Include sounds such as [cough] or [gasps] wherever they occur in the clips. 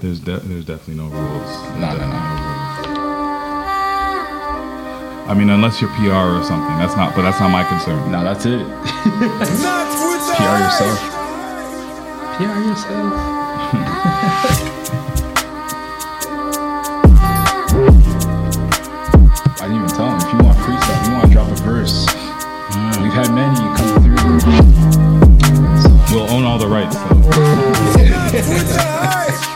There's de- there's definitely no rules. There's No, no, no. I mean, unless you're PR or something. That's not. But that's not my concern. No, that's it. [laughs] PR yourself. PR yourself. [laughs] I didn't even tell him. If you want freestyle, you want to drop a verse. We've had many come through. We'll own all the rights. So. [laughs]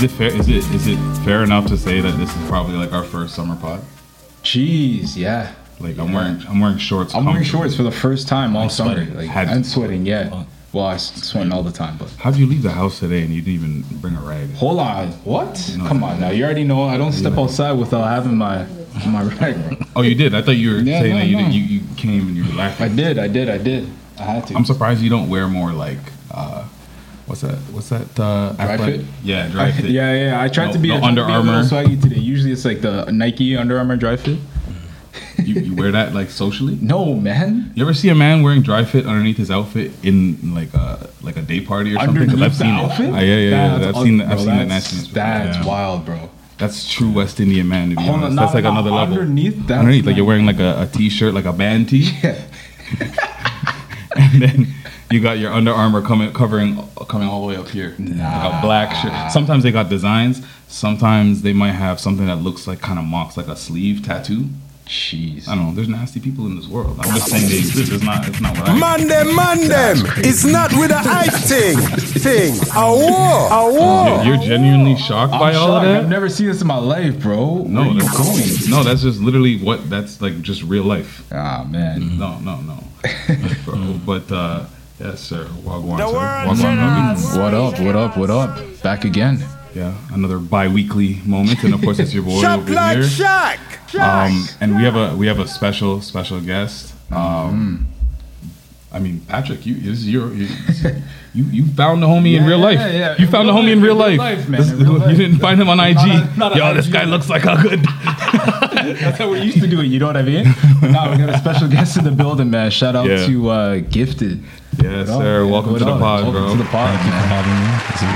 Is it fair? Is it is it fair enough to say that this is probably like our first summer pod? Jeez, yeah. Like I'm wearing I'm wearing shorts. I'm wearing shorts for the first time all summer. sweating. Like, Had- I'm sweating, yeah. Well, I s- sweating all the time, but How'd you leave the house today and you didn't even bring a rag? hold on. What? No. Come on now. You already know I don't step outside without having my my rag. Oh, you did. I thought you were Yeah, saying no, that you, no. did, you you came and you were I did, I did, I did. I had to. I'm surprised you don't wear more like uh, what's that? What's that? Uh, Dry athletic- fit? Yeah, dry fit. yeah, yeah. I tried No- to be no I tried Under to be a little Armour. swaggy today. Usually it's like the Nike Under Armour dry fit. You, you wear that like socially? [laughs] No, man. You ever see a man wearing dry fit underneath his outfit in like a like a day party or something? 'Cause Underneath I've the seen outfit? it. Ah, yeah, yeah, yeah. That's I've seen that. bro, I've seen that that's- nastiness. That's Yeah. wild, bro. That's true West Indian man. To be Hold honest, no, that's like no, another level. underneath, that's underneath, like you're wearing like a, a t-shirt, like a band tee, [laughs] Yeah. [laughs] and then you got your Under Armour coming covering coming all the way up here, like a black shirt. Sometimes they got designs. Sometimes they might have something that looks like kind of mocks like a sleeve tattoo. Jeez. I don't know. There's nasty people in this world. I'm just saying they exist. It's not. It's not what I. Man them, man them. It's not with a hype thing. Thing. A war. A war. You're, you're genuinely shocked by I'm all of that. I've never seen this in my life, bro. no, Where you that's, going? no, that's just literally what. That's like just real life. Ah, man. No, no, no, [laughs] bro. But uh, yes, sir. Wagwan, The sir. Wagwan, Wagwan. What up? What up? What up? Back again. Yeah, another bi-weekly moment, and of course it's your boy Shop over like here. Shaq. Um, and we have a we have a special special guest. Um, Mm-hmm. I mean, Patrick, you this is your you you, you found the homie in real life. yeah, yeah. You In found the homie in life, real in real life. life, man, This- in real you didn't find him on IG. Not a- not a Yo, this IG. guy looks like a good. [laughs] That's how we used to do it. You know what I mean? [laughs] But now we got a special guest in the building, man. Shout out Yeah. to uh, Gifted. Yes, What up, sir. man? Welcome What to the up? pod, Welcome bro. to the pod, Thank you for man. having me. This has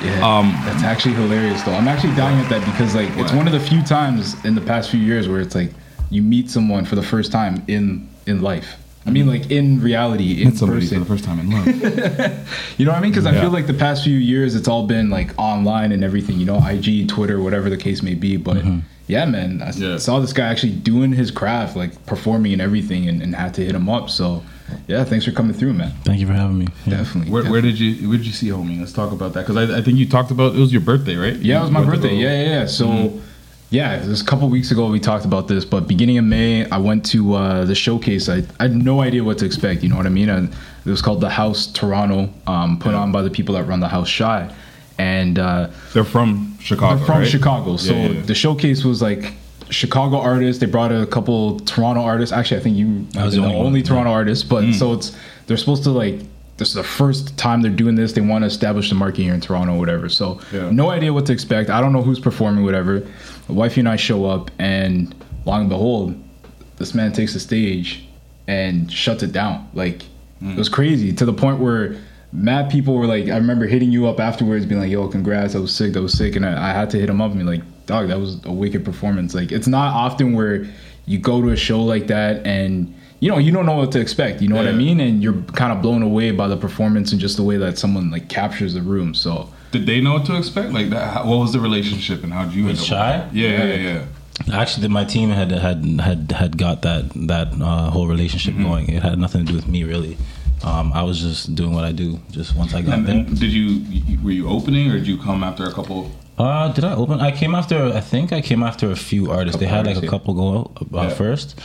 been Yeah, Um, that's actually hilarious, though. I'm actually dying at that because, like, it's one of the few times in the past few years where it's like you meet someone for the first time in in life. I mean, like in reality, in Met somebody person. for the first time in love. [laughs] You know what I mean? Because I feel like the past few years, it's all been like online and everything. You know, IG, Twitter, whatever the case may be. But yeah, man, I Yeah. saw this guy actually doing his craft, like performing and everything, and, and had to hit him up. So yeah, thanks for coming through, man. Thank you for having me. Yeah. Definitely. Where, where did you where did you see homie? Let's talk about that because I, I think you talked about it was your birthday, right? Yeah, it was my You went to birthday. Yeah, yeah, yeah. So, Mm-hmm. Yeah, it was a couple weeks ago we talked about this, but beginning of May, I went to uh, the showcase. I, I had no idea what to expect. You know what I mean? And it was called the House Toronto, um, put on by the people that run the House Shy, and uh, They're from Chicago. they're from right? Chicago. So Yeah, yeah. the showcase was like Chicago artists. They brought a couple Toronto artists. Actually, I think you I was the only, only Toronto artist. But Mm. so it's they're supposed to like this is the first time they're doing this. They want to establish the market here in Toronto, whatever. So Yeah. no idea what to expect. I don't know who's performing, whatever. The wifey and I show up, and long and behold, this man takes the stage and shuts it down. Like it was crazy to the point where mad people were like, I remember hitting you up afterwards, being like, "Yo, congrats! I was sick. That was sick," and I, I had to hit him up and be like, "Dog, that was a wicked performance." Like it's not often where you go to a show like that and. You know, you don't know what to expect. You know what I mean, and you're kind of blown away by the performance and just the way that someone like captures the room. So, Did they know what to expect? Like that? How, what was the relationship and how did you With Shy? Yeah, yeah, yeah. yeah. Actually, my team had had had had got that that uh, whole relationship Mm-hmm. going. It had nothing to do with me really. Um, I was just doing what I do. Just once I got And there. then did you, were you opening or did you come after a couple? Uh, did I open? I came after. I think I came after a few artists. they Couple had like artists, a couple go uh, Yeah. first,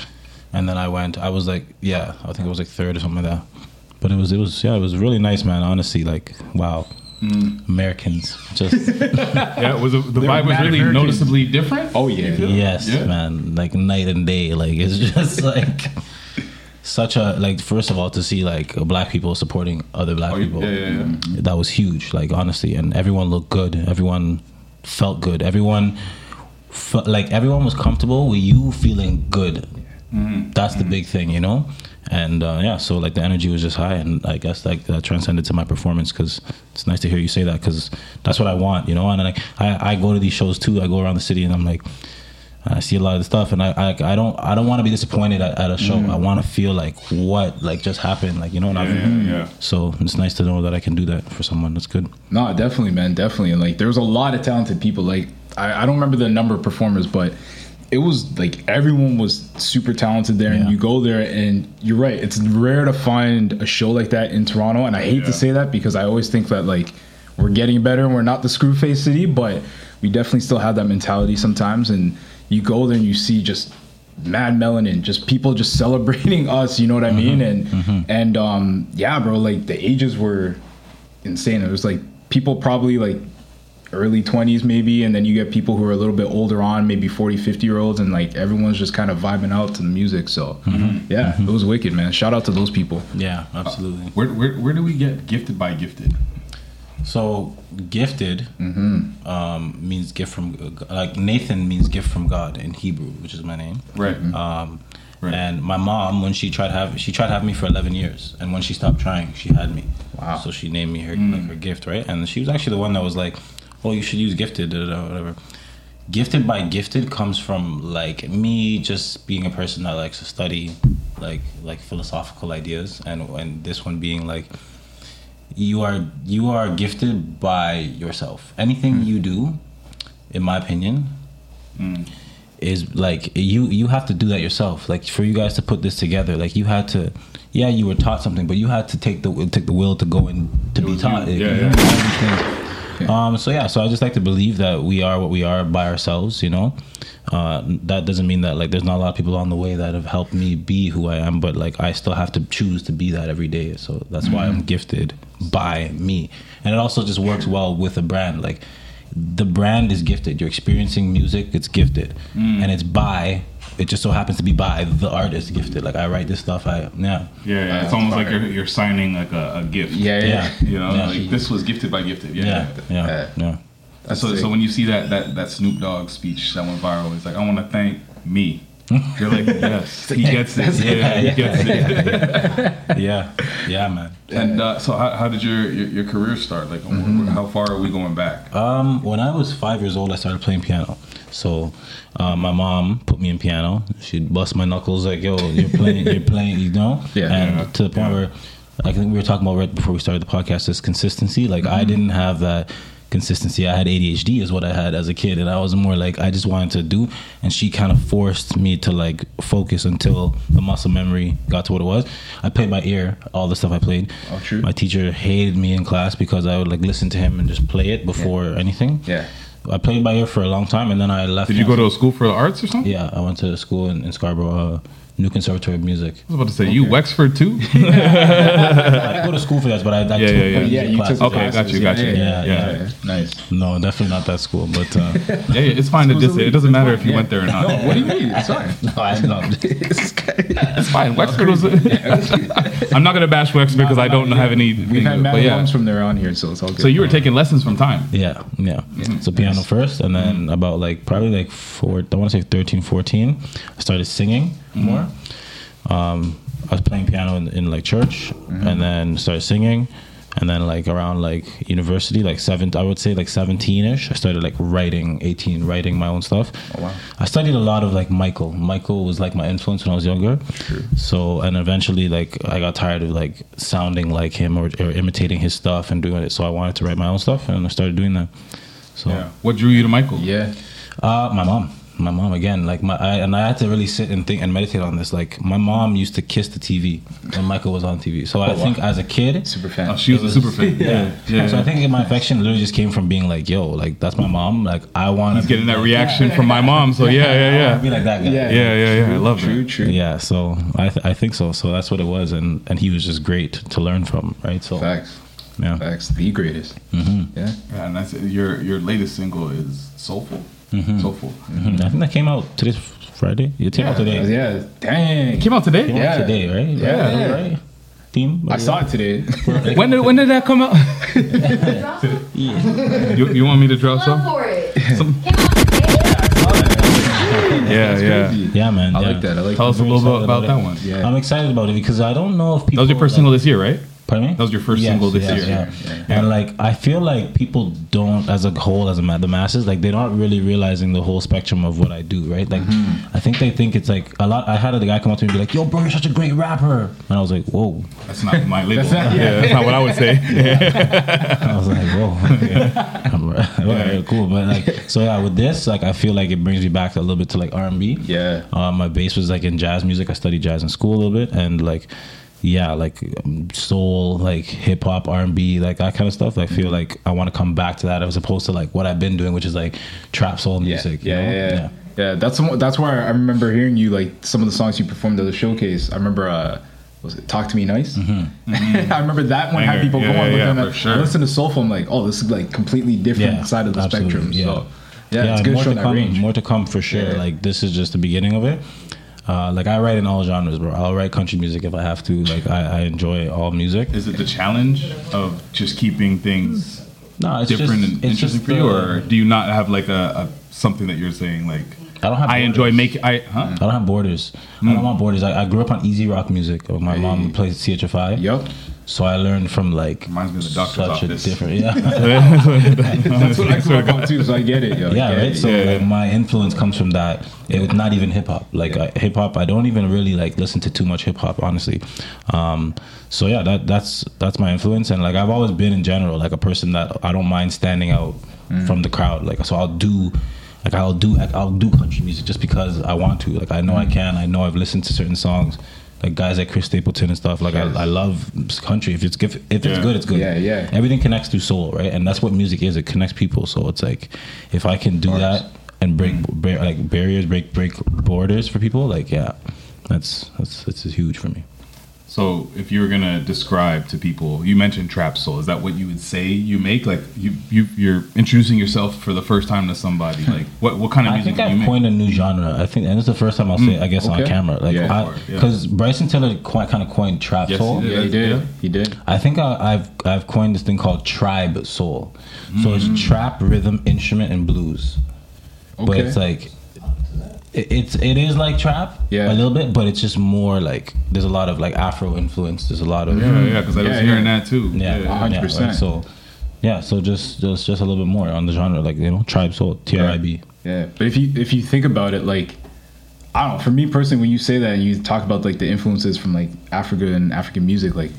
and then I went. I was like, yeah, I think it was like third or something like that. But it was, it was, yeah, it was really nice, man. Honestly, like, wow, Mm. Americans, just [laughs] Yeah, was it, the They vibe was really American. noticeably different. oh yeah, yes, Yeah. man, like night and day. Like it's [laughs] just like such a like. First of all, to see like black people supporting other black Oh, yeah, people, yeah, yeah. that was huge. Like honestly, and everyone looked good. Everyone felt good. Everyone f- like everyone was comfortable with you feeling good. That's the big thing, you know. And uh, yeah, so like the energy was just high, and I guess like that transcended to my performance because it's nice to hear you say that because that's what I want, you know. And like I, I go to these shows too. I go around the city and I'm like, I see a lot of the stuff, and I I, I don't I don't want to be disappointed at, at a show. I want to feel like what like just happened, like you know what I Yeah, mean. yeah, yeah. So it's nice to know that I can do that for someone. That's good. No, definitely, man, definitely. And like, there's a lot of talented people. Like, I, I don't remember the number of performers, but it was like everyone was super talented there. Yeah. And you go there, and you're right. It's rare to find a show like that in Toronto. And I hate Yeah. to say that because I always think that like we're getting better and we're not the screwface city, but we definitely still have that mentality sometimes. And you go there and you see just mad melanin, just people just [laughs] celebrating us. You know what I mean? And and um, yeah, bro, like the ages were insane. It was like people probably like early 20s maybe and then you get people who are a little bit older on maybe 40 50 year olds and like everyone's just kind of vibing out to the music so mm-hmm. yeah mm-hmm. it was wicked man shout out to those people Yeah, absolutely. Where, where where do we get gifted by gifted? So gifted mm-hmm. um, means gift from like Nathan means gift from God in Hebrew, which is my name. Right. Um, Right. And my mom, when she tried have she tried to have me for eleven years, and when she stopped trying, she had me. Wow. So she named me her mm. like her gift, right? And she was actually the one that was like, "Oh, you should use gifted, whatever." Gifted by gifted comes from like me just being a person that likes to study, like like philosophical ideas, and and this one being like you are you are gifted by yourself. Anything hmm. you do, in my opinion, hmm. is like you you have to do that yourself. Like for you guys to put this together, like you had to. Yeah, you were taught something, but you had to take the take the will to go and to be taught. you. Yeah, yeah. Know, all these things. Um, so yeah, so I just like to believe that we are what we are by ourselves. You know, uh, that doesn't mean that like there's not a lot of people on the way that have helped me be who I am, but like I still have to choose to be that every day. So that's why I'm gifted by me, and it also just works well with a brand. Like the brand is gifted. You're experiencing music, it's gifted, and it's by. It just so happens to be by the artist gifted. Like I write this stuff. I yeah. Yeah, yeah. It's almost like you're, you're signing like a, a gift. yeah yeah, Yeah. You know, Yeah. like this was gifted by gifted. Yeah. Yeah, yeah, Yeah. yeah. That's so, sick. so when you see that, that that Snoop Dogg speech that went viral, it's like I want to thank me. [laughs] You're like, yes, he gets it. Yeah, he gets it. [laughs] yeah, yeah, man. And uh, so, how, how did your, your your career start? Like, Mm-hmm. how far are we going back? Um, when I was five years old, I started playing piano. So, uh, my mom put me in piano. She'd bust my knuckles like, "Yo, you're playing, you're playing," you know. [laughs] Yeah. And Yeah. to the point where, I think we were talking about right before we started the podcast, is consistency. Like, I didn't have that consistency. I had ADHD, is what I had as a kid, and I was more like I just wanted to do. And she kind of forced me to like focus until the muscle memory got to what it was. I played by ear all the stuff I played. Oh, true. My teacher hated me in class because I would like listen to him and just play it before anything. yeah I played by ear for a long time, and then I left. Did you go to a school for the arts or something? Yeah, I went to a school in, in Scarborough, uh, New Conservatory of Music. I was about to say you Wexford too. [laughs] I go to school for that, but I, I Yeah, took yeah, yeah. music yeah you classes. took Okay, got you, got you. Yeah, yeah. nice No, definitely not that school, but uh, [laughs] yeah, yeah, it's fine to Schools just elite. it doesn't matter if you Yeah. went there or not. no what do you mean it's fine [laughs] no, I loved it. It's fine. Wexford was. I'm not gonna bash Wexford because I don't have any. we've had but mad yeah. ones from there on here so it's all good So you were taking lessons from time. Yeah, yeah. So piano first, and then about like probably like four. I want to say 13, 14, I started singing more. Um, I was playing piano in, in like church, and then started singing, and then like around like university, like seven. I would say like seventeen ish. I started like writing, eighteen, writing my own stuff. Oh, wow. I studied a lot of like Michael. Michael was like my influence when I was younger. So and eventually like I got tired of like sounding like him or, or imitating his stuff and doing it. So I wanted to write my own stuff, and I started doing that. So Yeah. What drew you to Michael? yeah uh, my mom. My mom again, like my, I, and I had to really sit and think and meditate on this. Like my mom used to kiss the TV when Michael was on TV. So I wow. think as a kid, super fan Oh, she was a super fan. [laughs] Yeah, yeah. So I think my affection literally just came from being like, yo, like that's my mom. Like I want He's getting that reaction from my mom. So yeah, yeah, Be yeah. like that guy. Yeah. Yeah, yeah, yeah. I love true that. true Yeah, so I, th- I think so. So that's what it was, and and he was just great to learn from, right? So facts yeah, facts the greatest Mm-hmm. yeah Yeah, and that's your your latest single is soulful. Soulful. Mhm. I think that came out today, Friday. It came out today. yeah dang Came out today. Came out Yeah. today, right? Yeah. right, right. Team. I saw it today [laughs] When did when did that come out? [laughs] Yeah. [laughs] you, you want me to drop Go some? for it. Some- Came out today? Yeah, yeah. Yeah, man. I yeah. like that. I like Tell us a little bit about about that one. Yeah. I'm excited about it because I don't know if people. That was your first like- single this year, right? Pardon me? That was your first Yes, single this yes, year. Yeah. And like, I feel like people don't, as a whole, as a ma- the masses, like they're not really realizing the whole spectrum of what I do, right? Like, Mm-hmm. I think they think it's like a lot. I had a guy come up to me and be like, "Yo, bro, you're such a great rapper," and I was like, "Whoa!" That's not my [laughs] label. not- yeah, that's not what I would say. [laughs] I was like, "Whoa!" [laughs] Right. Alright, cool. But like, so yeah, with this, like, I feel like it brings me back a little bit to like R and B. Yeah. Uh, my base was like in jazz music. I studied jazz in school a little bit, and like, yeah, like um, soul, like hip hop, R and B, like that kind of stuff. I Mm-hmm. feel like I want to come back to that as opposed to like what I've been doing, which is like trap soul Yeah, music. you yeah, know? yeah, yeah, yeah. That's the- that's where I remember hearing you like some of the songs you performed at the showcase. I remember. uh was it Talk to Me Nice? [laughs] I remember that one had people Yeah, going. yeah, looking yeah, for sure. I listened to Soulful. I'm like, oh, this is like completely different Yeah, side of the absolutely, spectrum. yeah. So yeah, it's good more showing to come. range. More to come for sure. Yeah. Like this is just the beginning of it. Uh, like I write in all genres, bro. I'll write country music if I have to. Like I, I enjoy all music. Is it the challenge of just keeping things No, it's different just, and interesting for you, or do you not have like a, a something that you're saying like? I don't have. I enjoy borders. making. I huh? I don't have borders. I don't want borders. I, I grew up on easy rock music. My mom plays CHFI. Yup. So I learned from like Reminds me of the doctor's such office. a different [laughs] yeah. That's what I grew up on too, so I get it. Yo. Yeah, right. it. So Yeah. like, my influence comes from that. It's not even hip hop. Like I hip hop, I don't even really like listen to too much hip hop, honestly. Um, so yeah, that that's that's my influence, and like I've always been in general like a person that I don't mind standing out Mm. from the crowd. Like so, I'll do. Like I'll do, I'll do country music just because I want to. Like I know Mm. I can. I know I've listened to certain songs, like guys like Chris Stapleton and stuff. Like I, I love country. If it's if, if it's good, it's good. Yeah, yeah. Everything connects through soul, right? And that's what music is. It connects people. So it's like, if I can do that and break mm. bar- like barriers, break break borders for people, like yeah, that's that's that's huge for me. So, if you were gonna describe to people, you mentioned trap soul. Is that what you would say you make? Like you you you're introducing yourself for the first time to somebody. Like what what kind of I music think do you I've make? coined a new genre. I think, and it's the first time I'll say, it, I guess, on camera, like Yeah. because Yeah. because Bryson Tiller qui- kind of coined trap Yes, soul. he Yeah, he did. Yeah. He did. I think I, I've I've coined this thing called tribe soul. So Mm. it's trap, rhythm, instrument, and blues. But it's like it, it's it is like trap, Yeah. a little bit, but it's just more like there's a lot of like Afro influence. There's a lot of Yeah, yeah, because I was Yeah, hearing that too. yeah, a hundred yeah, percent. right? So yeah, so just just just a little bit more on the genre, like you know, tribe soul, T R I B. Yeah, but if you if you think about it, like I don't know, for me personally, when you say that and you talk about like the influences from like Africa and African music, like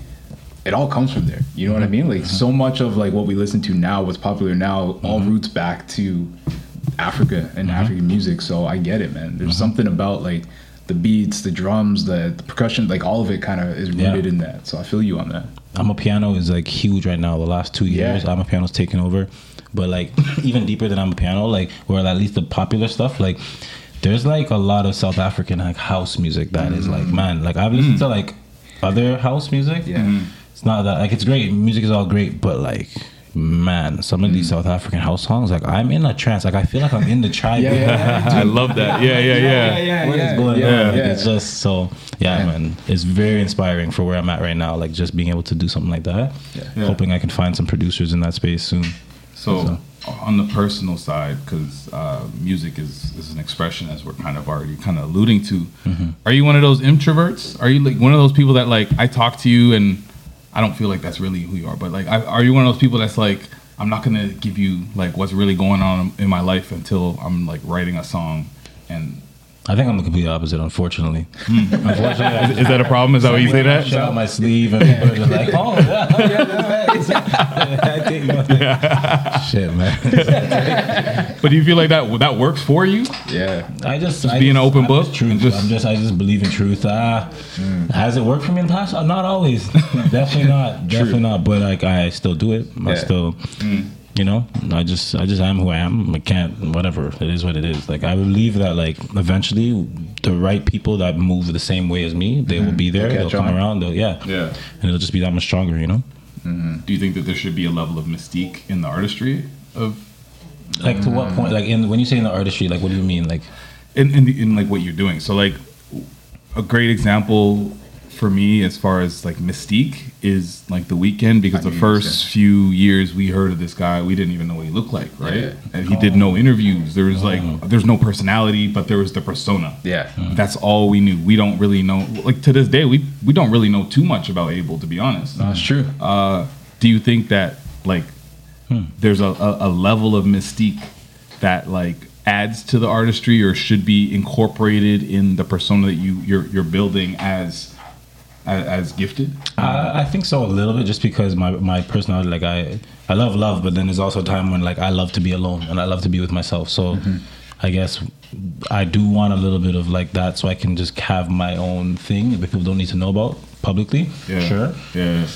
it all comes from there. You know what I mm-hmm. mean? Like so much of like what we listen to now, what's popular now, all mm-hmm. roots back to Africa and mm-hmm. African music. So I get it, man. There's mm-hmm. something about like the beats, the drums, the, the percussion, like all of it kind of is Yeah. rooted in that. So I feel you on that. amapiano is like huge right now. The last two Yeah. years, amapiano's taken over. But like even deeper than amapiano, like or at least the popular stuff, like there's like a lot of South African like house music that is like mm. man, like I've listened to mm. like other house music. Mm. Yeah. It's not that like it's great. Music is all great, but like man, some of Mm. these South African house songs, like I'm in a trance. Like I feel like I'm in the tribe. Yeah, yeah, [laughs] I love that. Yeah, yeah, yeah. yeah, What is going yeah, on? Like. It's just so yeah, Yeah. man. It's very inspiring for where I'm at right now. Like just being able to do something like that. Yeah. Hoping I can find some producers in that space soon. So, on the personal side, because uh, music is, is an expression, as we're kind of already kind of alluding to. Are you one of those introverts? Are you like one of those people that like I talk to you and I don't feel like that's really who you are? But like, I, are you one of those people that's like I'm not gonna give you like what's really going on in my life until I'm like writing a song and. I think I'm the complete opposite, unfortunately. unfortunately, Is, is that a problem? Is that what you say that? Shut out my sleeve and people are just like, oh, yeah, oh, yeah, [laughs] I think, shit, man. [laughs] But do you feel like that that works for you? Yeah. I just, I being an just- open I'm book just Truth. just- I'm just, I just believe in truth. Ah, has it worked for me in the past? Uh, Not always. [laughs] Definitely not. Definitely not. But like, I still do it. I Yeah. still. You know, I just I just am who I am. I can't whatever. It is what it is. Like I believe that like eventually the right people that move the same way as me, they will be there. They'll They'll catch come around. They'll yeah. Yeah. And it'll just be that much stronger, you know? Mm-hmm. Do you think that there should be a level of mystique in the artistry of Like to what mm-hmm. point? Like in when you say in the artistry, like what do you mean? Like in in, the, in like what you're doing. So like a great example for me, as far as like mystique, is like the Weeknd because I the knew first said. few years we heard of this guy, we didn't even know what he looked like, right? Yeah. And he did no interviews. There was like, there's no personality, but there was the persona. Yeah. That's all we knew. We don't really know. Like to this day, we we don't really know too much about Abel, to be honest. That's true. Uh, do you think that like there's a, a, a level of mystique that like adds to the artistry or should be incorporated in the persona that you you're, you're building as as, as gifted? Uh, I think so a little bit, just because my my personality, like I I love love, but then there's also a time when like I love to be alone and I love to be with myself. So I guess I do want a little bit of like that, so I can just have my own thing that people don't need to know about publicly. Yeah. Sure. Yeah.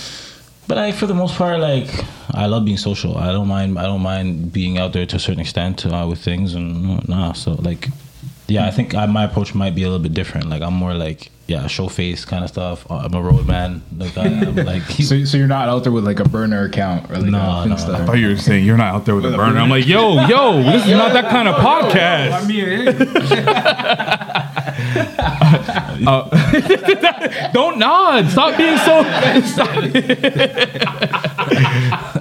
But I, for the most part, like I love being social. I don't mind. I don't mind being out there to a certain extent uh, with things and nah. So like, yeah, I think I, my approach might be a little bit different. Like I'm more like yeah, show face kind of stuff. Uh, I'm a road man. Like I, I'm like [laughs] So, so you're not out there with like a burner account or like No, a no, Finsta. I thought you were saying you're not out there with a burner. I'm like, yo, yo, this is not that kind of [laughs] podcast. [laughs] Don't nod. Stop being so. Stop.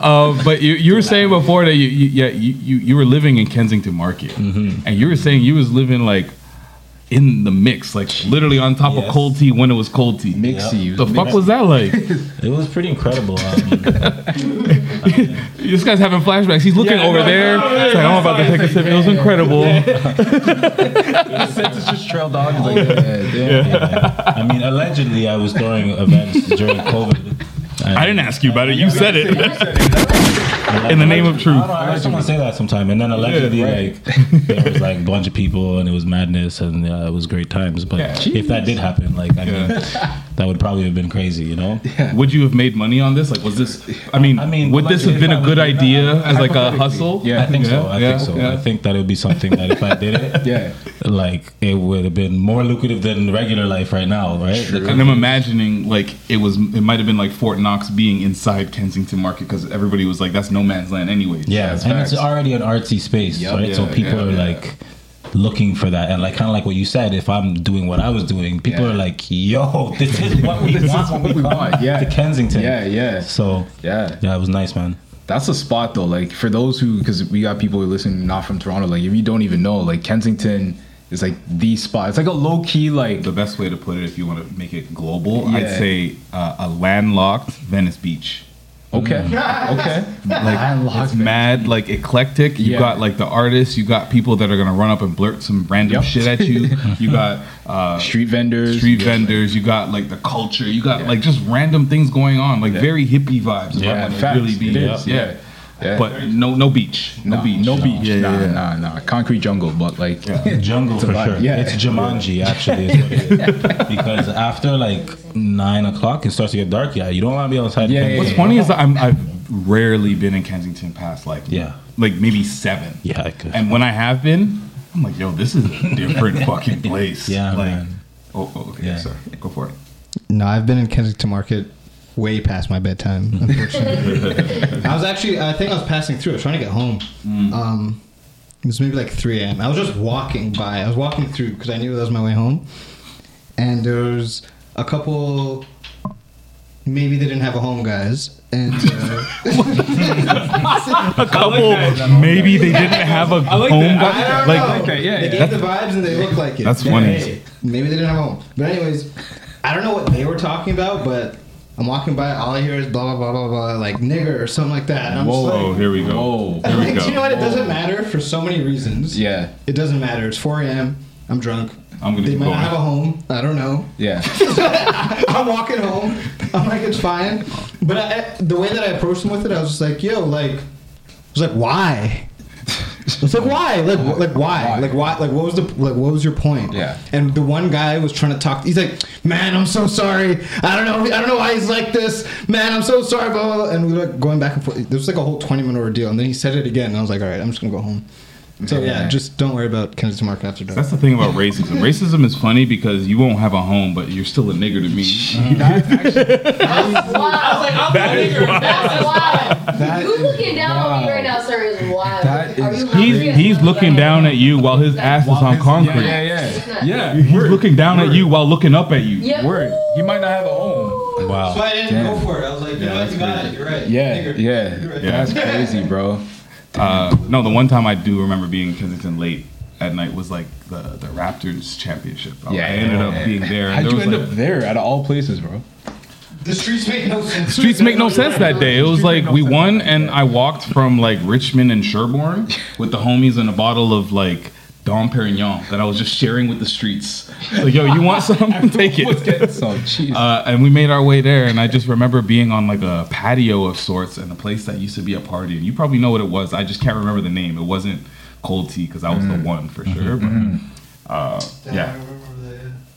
uh, but you, you were saying before that you, you yeah you, you, you were living in Kensington Market, and you were saying you was living like in the mix, like literally on top of Yes. cold tea when it was cold tea. Mixy. The fuck was that like? [laughs] it was pretty incredible. I mean, [laughs] this guy's having flashbacks. He's looking over there. It's like, I'm about to take a sip. It was incredible. It's [laughs] just trail dog. Like, yeah. I mean, allegedly, I was throwing events during COVID. I didn't ask you about it. You said it. In the name of truth. I, don't know, I heard someone say that sometime, and then allegedly, like there was like a bunch of people, and it was madness, and uh, it was great times. But if that did happen, like I mean, that would probably have been crazy, you know? Yeah. Would you have made money on this? Like, was this? I mean, I mean, would this have been a good idea as like a hustle? Yeah. I think so. I yeah, think so. yeah. I think that it would be something that if I did it, [laughs] Yeah. like it would have been more lucrative than regular life right now, right? And I'm imagining like it was. It might have been like Fort Knox being inside Kensington Market because everybody was like, "That's no man's land, anyway." Yeah, and facts. it's already an artsy space, Yup. right? so people yeah, are yeah. like looking for that, and like kind of like what you said. If I'm doing what I was doing, people Yeah. are like, "Yo, [laughs] this is what we This want is what we we want, [laughs] yeah. to Kensington." Yeah, yeah. So Yeah. yeah, it was nice, man. That's a spot though. Like for those who, because we got people who listen not from Toronto. Like if you don't even know, like Kensington is like the spot. It's like a low key like The best way to put it, if you want to make it global, I'd say uh, a landlocked Venice Beach. Okay, [laughs] okay. like Landlocked it's mad like eclectic you Yeah. got like the artists you got people that are gonna run up and blurt some random Yep. shit at you [laughs] you got uh Street vendors. street vendors you got like the culture you got Yeah. like just random things going on like Yeah. very hippie vibes if Yeah, wanna facts. really be It is, yeah. yeah. Yeah. but no no beach no, No beach No beach. yeah, nah, yeah, yeah. nah, nah. Concrete jungle, but like Jungle [laughs] for sure. yeah. It's Jumanji actually, is what it is. [laughs] because after like nine o'clock, it starts to get dark. Yeah, you don't want to be outside. Yeah, yeah, what's yeah. funny is that I'm, I've rarely been in Kensington past like Yeah. like maybe seven Yeah, I could. and when I have been I'm like yo this is a different [laughs] fucking place Yeah, like man. oh, oh okay Yeah. sorry go for it No, I've been in Kensington Market way past my bedtime, unfortunately. [laughs] I was actually, I think I was passing through. I was trying to get home. Um, it was maybe like 3 a.m. I was just walking by. I was walking through because I knew that was my way home. And there was a couple, maybe they didn't have a home, guys. And uh, [laughs] a couple maybe they didn't have a home I don't like know. that, yeah, they yeah. gave the vibes and they looked like it. That's funny. Hey, maybe they didn't have a home. But anyways, I don't know what they were talking about, but I'm walking by, all I hear is blah blah blah blah blah, like nigger or something like that. And I'm just oh like, here we go Whoa. here we [laughs] like, go you know what? It doesn't matter for so many reasons. yeah, It doesn't matter. It's 4 a.m. I'm drunk. I'm gonna They keep might not have a home. I don't know. yeah. [laughs] I'm walking home. I'm like, it's fine. But I, the way that I approached them with it, I was just like, yo, like, I was like, why? It's like why, like, wh- like why, Why? like why, like what was the, like what was your point? Yeah. And the one guy was trying to talk. He's like, man, I'm so sorry. I don't know, I don't know why he's like this. Man, I'm so sorry. Blah blah. blah. And we were like going back and forth. There was like a whole 20 minute ordeal. And then he said it again. And I was like, all right, I'm just gonna go home. So yeah, Yeah. just don't worry about Kensington Market after dark. That's the thing about racism. [laughs] Racism is funny because you won't have a home, but you're still a nigger to me. Uh-huh. [laughs] Wow. That is [laughs] wild. I was like, I'm that a nigger. That's wild. That you looking down on me right now, sir, is wild. That Are you He's he's looking down at you while his ass is on concrete. Yeah, yeah, yeah. Yeah, He's word, looking down at you while looking up at you. Yeah. Word. He might not have a home. Wow. So I didn't Damn. go for it. I was like, you know you got it. You're right. Yeah, Nigger. yeah. You're right. That's crazy, bro. Uh, no, the one time I do remember being in Kensington late at night was like the the Raptors championship. I- I ended up being there. How'd there you was end like, up there out of all places, bro? The streets make no sense. streets make no sense that day. It was like we won, and I walked from like Richmond and Sherbourne with the homies and a bottle of like Dom Perignon that I was just sharing with the streets. Like, yo, you want some? [laughs] Take it. So, jeez. Uh, and we made our way there, and I just remember being on like a patio of sorts in a place that used to be a party. And you probably know what it was. I just can't remember the name. It wasn't Cold Tea because I was the one for sure. But, uh, yeah.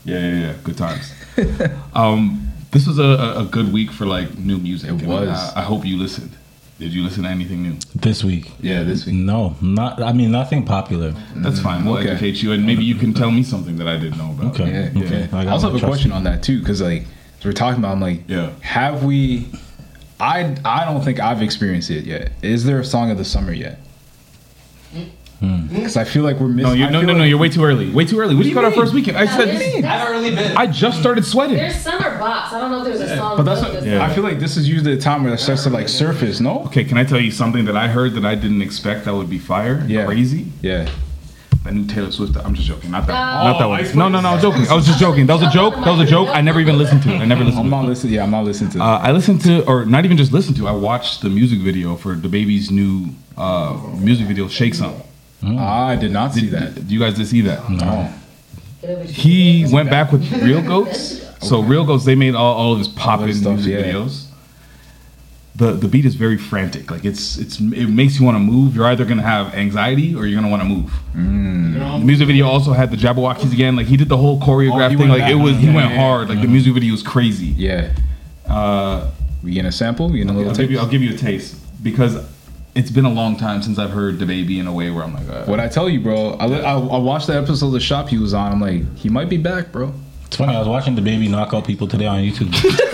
Yeah, yeah, yeah. Good times. [laughs] um, this was a, a- a good week for like new music. It was. uh, I hope you listened. Did you listen to anything new? This week. yeah, this week. No, not. I mean, nothing popular. That's fine. We'll okay. educate you, and maybe you can tell me something that I didn't know about. Okay. Yeah, Okay. yeah. I I, also have a question you. on that too, because like as we're talking about, I'm like, Yeah. have we? I I don't think I've experienced it yet. Is there a song of the summer yet? Because I feel like we're missing. No, you I no, feel no, no. like- You're way too early. Way too early. We just got you our first weekend. I No, said there's- I haven't really been. I just started sweating. There's summer bops. I don't know if there's a song. But that's what Yeah. I feel like. This is usually the time where it starts to like surface. No. Okay, can I tell you something that I heard that I didn't expect that would be fire? Yeah. Crazy. Yeah. That new Taylor Swift. I'm just joking. Not that. No. not that one. Ice No, no, no. I'm joking. I was just joking. That was a joke. That was a joke. I never even listened to it. I never listened I'm to not it. listening. Yeah, I'm not listening to. Uh, I listened to, or not even just listened to. I watched the music video for DaBaby's new uh, music video, "Shake Sum." I did not see Did, that. did you guys just see that? No. He went back with Reel Goats. [laughs] So Reel Goats, they made all, all of his poppin' music yeah. videos. The the beat is very frantic. Like it's it's it makes you want to move. You're either gonna have anxiety or you're gonna want to move. Mm. The music video also had the Jabbawockeez again. Like he did the whole choreograph Oh, thing. went Like it was he Yeah, went yeah, hard. Like the music video was crazy. Yeah. Uh, We getting a sample? We getting a little I'll give you taste? I'll give you a taste because it's been a long time since I've heard DaBaby in a way where I'm like, uh, What I tell you, bro. I, li- I, I watched the episode of the shop he was on. I'm like, he might be back, bro. It's funny. I was watching DaBaby knock out people today on YouTube. [laughs]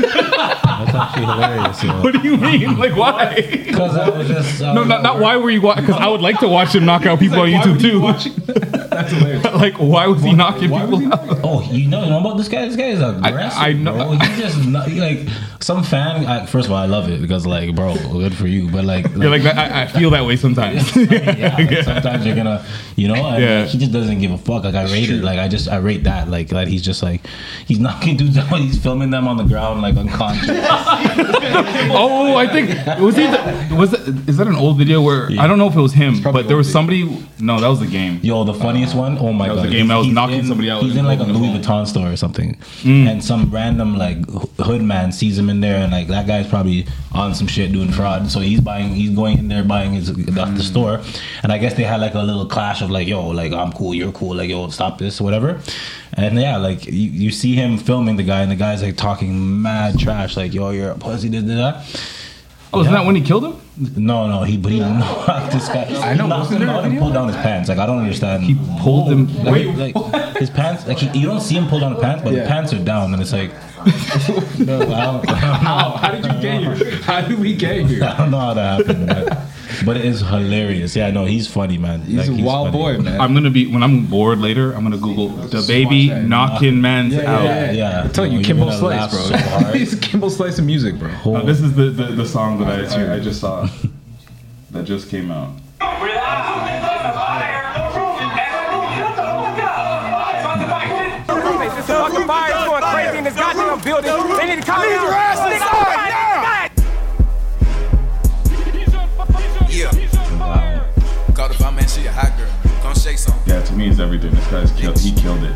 That's actually hilarious. Yo. What do you mean? Like why? Because I was just I No, not, not why were you watching? Because I would like to watch him knock out people on YouTube too. That's hilarious. [laughs] like, why was he knocking why was people he [laughs] out? Oh, you know, you know about this guy? This guy is aggressive. I know- Bro. He just not, he like some fan. I, first of all, I love it because like, bro, good for you. But like, You're like, I, I feel that way sometimes. [laughs] yeah, like, sometimes you're gonna, you know, and Yeah. he just doesn't give a fuck. Like I rate it. Like I just I rate that. Like that he's just like he's knocking dudes out. He's filming them on the ground like unconscious. oh, I think was he? The, was it, is that an old video where I don't know if it was him, but there was old somebody. No, that was the game. Yo, the funniest one. Oh my That was god, the game that was He's knocking in- somebody out He's in like a Louis. Vuitton store or something, Mm. and some random like hood man sees him in there, and like that guy's probably on some shit doing fraud. So he's buying, he's going in there buying his Mm. the store, and I guess they had like a little clash of like, yo, like I'm cool, you're cool, like yo, stop this, whatever. And yeah, like you, you see him filming the guy, and the guy's like talking mad trash, like yo, you're a pussy, da da. Oh, isn't that when he killed him? No, no, he but he knocked this guy. I know, He knocked him out and pulled down his pants. Like I don't understand. He pulled him. Like, like his pants, like he, you don't see him pull down the pants, but Yeah. the pants are down, and it's like, [laughs] no, I, don't, How? How did you get here? How did we get here? [laughs] I don't know how that happened, but, but it is hilarious. Yeah, no, he's funny, man. He's Like, a wild funny. boy, man. I'm gonna be when I'm bored later. I'm gonna Google DaBaby watch that. knocking man's yeah, out. yeah, yeah. Yeah, I tell you, you're Kimbo Slice, bro. so hard. [laughs] He's Kimbo Slice of music, bro. Uh, this is the, the, the song that I, I, I just saw [laughs] that just came out. Fucking fire going crazy in this goddamn building. They need to calm down. Come. Yeah, to me, it's everything. This guy's killed. He killed it.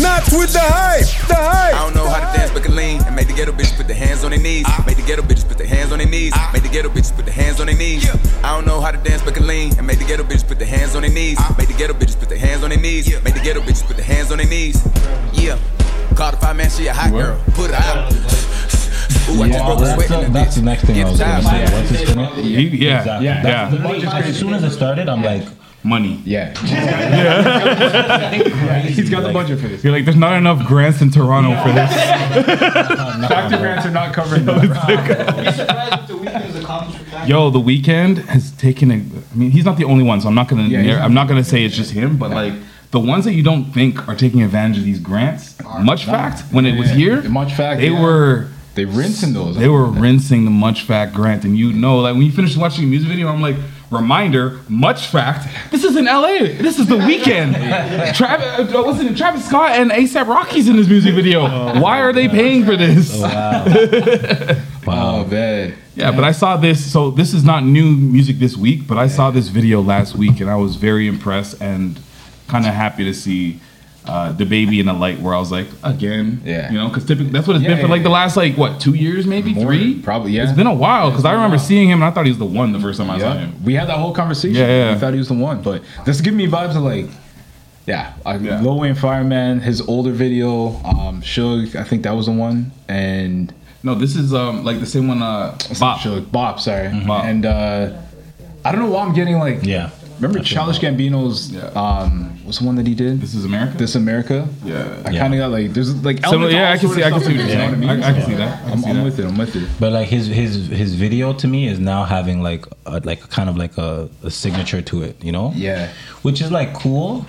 Not with the hype. The hype. I don't know how to dance, but can lean. And make the ghetto bitches put their hands on their knees. Ah. Make the ghetto bitches put their hands on their knees. Ah. Make the ghetto bitches put their hands on their knees. I don't know how to dance, but can lean. And make the ghetto bitches put their hands on their knees. Ah. Make the ghetto bitches put their hands on their knees. Make the ghetto bitches put their hands on their knees. Yeah. Call the fire man, she a hot girl. Put her out. Ooh, I just broke That's, sweat in the, the that's the next thing I was gonna say. What's his name? He, yeah, Exactly. yeah. That's literally- As soon as it started, I'm like, money. Yeah. yeah. [laughs] He's got the budget for this. You're like, there's not enough grants in Toronto for this. [laughs] Factor grants are not covering that. Be surprised the Weeknd's accomplished with that. Yo, the Weeknd has taken a. I mean, he's not the only one, so I'm not gonna. Yeah, he's I'm not gonna say it's just him, but like the ones that you don't think are taking advantage of these grants. MuchFACT when it was here, MuchFACT, they yeah. were. They rinsing those. They were rinsing the MuchFACT grant, and you know, like when you finish watching a music video, I'm like, reminder, MuchFACT. This is in LA. This is the Weeknd. [laughs] Travis, uh, wasn't Travis Scott and ASAP Rocky's in this music video? Why are they paying for this? [laughs] Oh man. Yeah, but I saw this. So this is not new music this week, but I saw this video last week, and I was very impressed and kind of happy to see uh, DaBaby in the light. Where I was like, again, Yeah. you know, because typically that's what it's Yeah, been for yeah, like the last like what two years, maybe More, three, probably, yeah. It's been a while because I remember seeing him and I thought he was the one the first time I saw him. we had that whole conversation. Yeah, yeah. We thought he was the one, but this give me vibes of like, yeah, uh, Yeah. Lil Wayne Fireman, his older video, um, Suge, I think that was the one, and No, this is um like the same one. Uh, Bop. Suge, Bop, sorry, Bop. and uh, I don't know why I'm getting like, Yeah. Remember Childish Gambino's, Yeah. um, what's the one that he did? This is America. This America. yeah. I Yeah. kind of got like, there's like, Similar, elements of yeah, I can see. I can see what in you're it, you know saying. what I mean? I, I can see that. I can I'm, see I'm that. with it. I'm with it. But like his his his video to me is now having like a, like kind of like a, a signature to it, you know? Yeah. Which is like cool,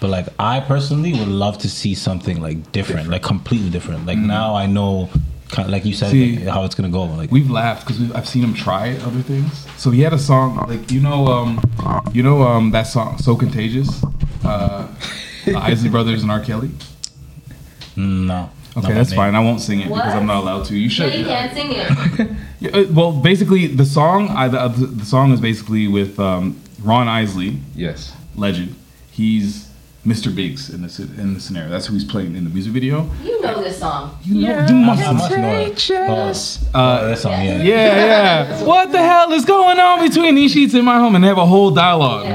but like I personally would love to see something like different, like completely different. Like now I know, kind of, like you said, See, like, how it's gonna go. Like We've laughed because I've seen him try other things. So he had a song like you know um you know um that song so contagious, uh, the Isley Brothers and R. Kelly. no. Okay, that's fine. I won't sing it because I'm not allowed to. You Yeah, should. you can't sing it. [laughs] Yeah, uh, well, basically the song I, the, the song is basically with um, Ron Isley, Yes. legend. He's Mr. Biggs in this in the scenario. That's who he's playing in the music video. You know this song. You know, you must I must know it. Oh, Uh, oh, that song, yeah. Yeah, yeah. what the hell is going on between these sheets in my home? And they have a whole dialogue.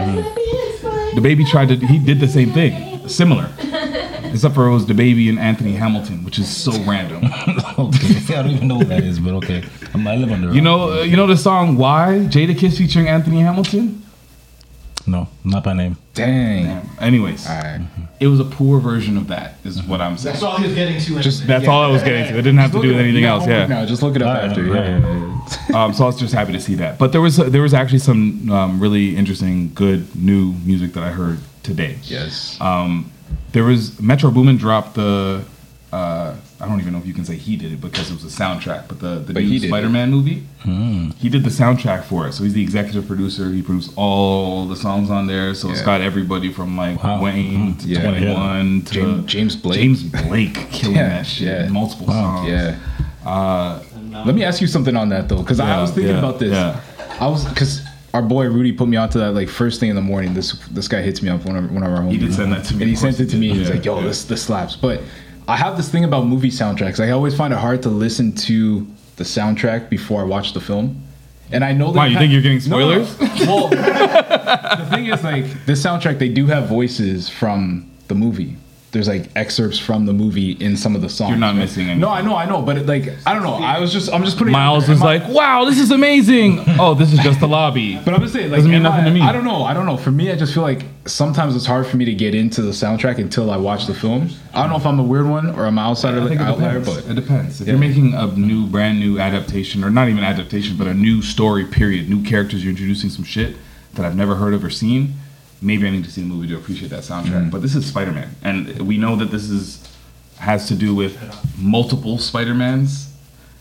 DaBaby tried to. He did the same thing, similar, except for it was DaBaby and Anthony Hamilton, which is so random. [laughs] okay. [laughs] I don't even know what that is, but okay. I'm, I live under. You know, uh, you know the song "Why" Jadakiss featuring Anthony Hamilton. No, not by name. Dang. Anyways, All right. it was a poor version of that. Is what I'm saying. That's all he was getting to. Just That's all I was getting to. It didn't have to do with anything else. Yeah. No, just look it up Right, after. right, yeah, yeah, yeah. um, so I was just happy to see that. But there was there was actually some um, really interesting, good new music that I heard today. Yes. Um, there was Metro Boomin dropped the. I don't even know if you can say he did it because it was a soundtrack, but the the But new. Spider-Man movie, he did the soundtrack for it. So he's the executive producer. He produced all the songs on there. So it's got everybody from like Wow. Wayne to Yeah. Twenty One to James- James Blake. James Blake killing Yeah, that shit. yeah. Multiple songs. Yeah. Uh, Let me ask you something on that though, because I was thinking yeah, about this. yeah. I was because our boy Rudy put me onto that like first thing in the morning. This this guy hits me up whenever whenever I'm He did send that to me, and he sent it to me. did. He's like, "Yo, yeah. this this slaps." But I have this thing about movie soundtracks. I always find it hard to listen to the soundtrack before I watch the film. And I know that Why, you think you're getting No, no, no. spoilers? [laughs] Well, the thing is, like, this soundtrack, they do have voices from the movie. There's like excerpts from the movie in some of the songs. You're not right? missing anything. No, I know, I know, but it, like, I don't know. I was just, I'm just putting. Miles was I- like, "Wow, this is amazing." [laughs] Oh, this is just the lobby. But I'm just saying, like, Doesn't mean nothing I, to me. I don't know. I don't know. For me, I just feel like sometimes it's hard for me to get into the soundtrack until I watch the film. I don't know if I'm a weird one or I'm an outsider, like outlier, but it depends. If Yeah. you're making a new, brand new adaptation, or not even adaptation, but a new story, period, new characters, you're introducing some shit that I've never heard of or seen. Maybe I need to see the movie to appreciate that soundtrack. Mm. But this is Spider-Man, and we know that this is has to do with multiple Spider-Mans.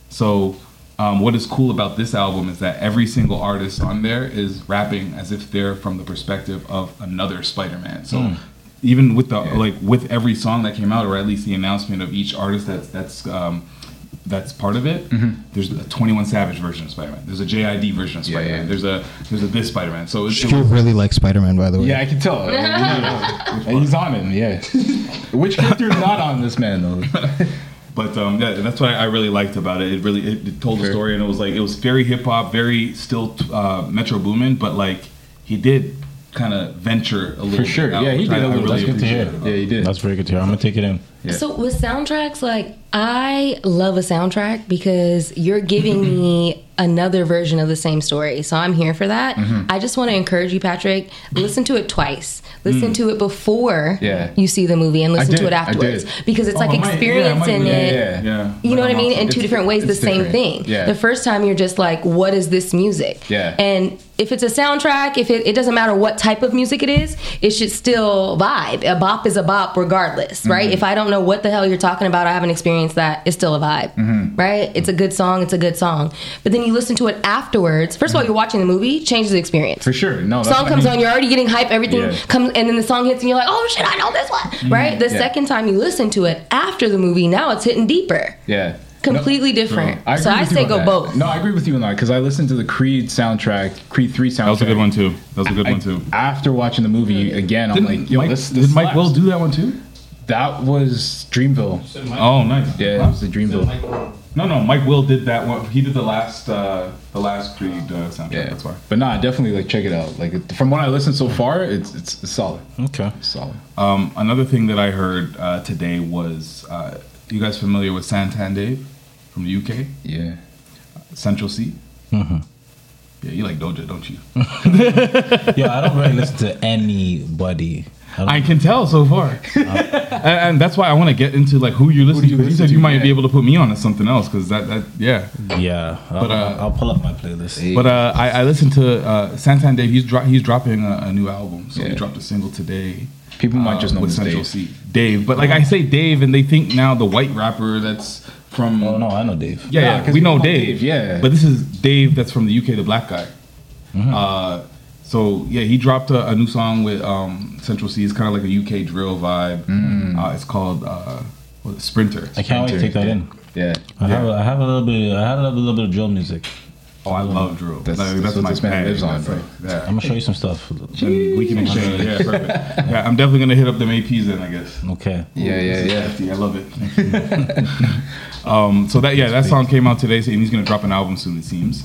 So, um, what is cool about this album is that every single artist on there is rapping as if they're from the perspective of another Spider-Man. So, even with the like with every song that came out, or at least the announcement of each artist that's that's um, that's part of it. There's a 21 Savage version of Spider-Man. There's a JID version of Yeah, Spider-Man. yeah. There's a there's a this Spider-Man. So it's, it was- really likes Spider Man, by the way. yeah, I can tell. [laughs] And he's on him, yeah. [laughs] Which character is not on this man though? [laughs] But um, yeah, that's what I really liked about it. It really it, it told a Fair. story, and it was like it was very hip hop, very still uh, Metro Boomin, but like he did kind of venture a little. For sure. bit out, Yeah, he did I- a I little. really That's good to hear. Yeah, he did. That's very good to hear. I'm gonna take it in. Yeah. So with soundtracks, like I love a soundtrack because you're giving [laughs] me another version of the same story. So I'm here for that. Mm-hmm. I just want to encourage you, Patrick, listen to it twice. Listen to it before Mm. Yeah. you see the movie and listen to it afterwards. Because it's Oh, like I might- yeah, I experiencing yeah, it. yeah, Yeah. You know what I mean? In two different ways, the same different. thing. Yeah. The first time you're just like, what is this music? Yeah. And if it's a soundtrack, if it, it doesn't matter what type of music it is, it should still vibe. A bop is a bop regardless, right? Mm-hmm. If I don't know what the hell you're talking about, I haven't experienced that, it's still a vibe, Mm-hmm. right? It's a good song, it's a good song. But then you listen to it afterwards. First of all, you're watching the movie, changes the experience. Mm-hmm. For sure. No, Song what I comes mean. on, you're already getting hype, everything Yeah. comes, and then the song hits, and you're like, oh shit, I know this one, right? The Yeah. second time you listen to it after the movie, now it's hitting deeper Yeah. completely different. I so I say go that. both. No, I agree with you on that because I listened to the Creed soundtrack, Creed Three soundtrack. That was a good one too. That was a good I- one too. After watching the movie again, I'm like, yo, Mike, this, this did Mike. Will do that one too? That was Dreamville. Oh, nice. Yeah, Huh? it was the Dreamville. No, no, Mike Will did that one. He did the last, uh, the last Creed uh, soundtrack. Yeah, That's why. But nah, definitely like check it out. Like it- from what I listened so far, it's it's, it's solid. Okay. It's solid. Um, another thing that I heard uh, today was, uh, you guys familiar with Santan Dave from the UK, Yeah. Central Cee? Mm-hmm. Yeah, you like Doja, don't you? [laughs] Yeah, I don't really listen to anybody. I I can tell so far, [laughs] and, and that's why I want to get into like who you're listening you to. 'cause You said you to? might Yeah. be able to put me on to something else because that, that, yeah. yeah, I'll, But, uh, I'll pull up my playlist. But uh, I, I listened to uh, Santan Dave. He's dro- he's dropping a, a new album, so he dropped a single today. People might uh, just know with Central Dave. C, Dave. But like I say Dave, and they think now the white rapper that's from. Oh no, I know Dave. Yeah, Nah, yeah, 'cause we we know know Dave. Dave, yeah. But this is Dave that's from the UK, the black guy. Uh, so yeah, he dropped a, a new song with um, Central Cee. It's kind of like a UK drill vibe. Uh, it's called uh, what is it, Sprinter. I can't wait to take that in. Yeah. I have, a, I have a little bit. I have a little, little bit of drill music. Oh, I love drill. That's- Like, that's what my this man lives on, bro. yeah. I'm gonna show you some stuff. And we can exchange. Yeah, perfect. [laughs] Yeah, I'm definitely gonna hit up them APs then. I guess. Okay. Yeah, yeah, yeah. Hefty, I love it. [laughs] um, so that yeah, that song came out today, and he's gonna drop an album soon. It seems.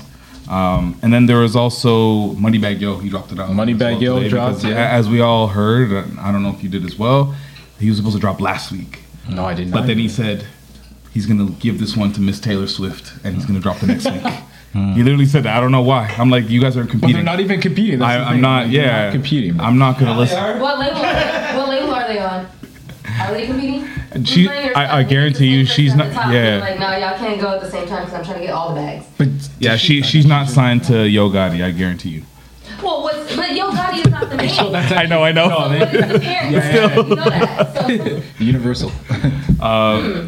Um, and then there was also Moneybagg Yo. He dropped it out. Moneybagg as Yo dropped, because, yeah. As we all heard, I don't know if you did as well. He was supposed to drop last week, No, I didn't. but then he said he's gonna give this one to Miss Taylor Swift, and he's gonna drop the next week. [laughs] He literally said that. I don't know why. I'm like, you guys aren't But competing. they're not even competing. That's I, I'm thing. not. Like, Yeah, not competing. bro. I'm not gonna listen. What label? what label are they on? Are they competing? And she- Who's playing or I- I guarantee you she's not- top, yeah. Like, no, y'all can't go at the same time because I'm trying to get all the bags. But Yeah, she she's not signed to Yo Gotti. I guarantee you. Well, what's, but Yo Gotti is not the [laughs] man. I know, I know. But it's eh? the parent. Yeah, You know that. So, [laughs] Universal. Uh,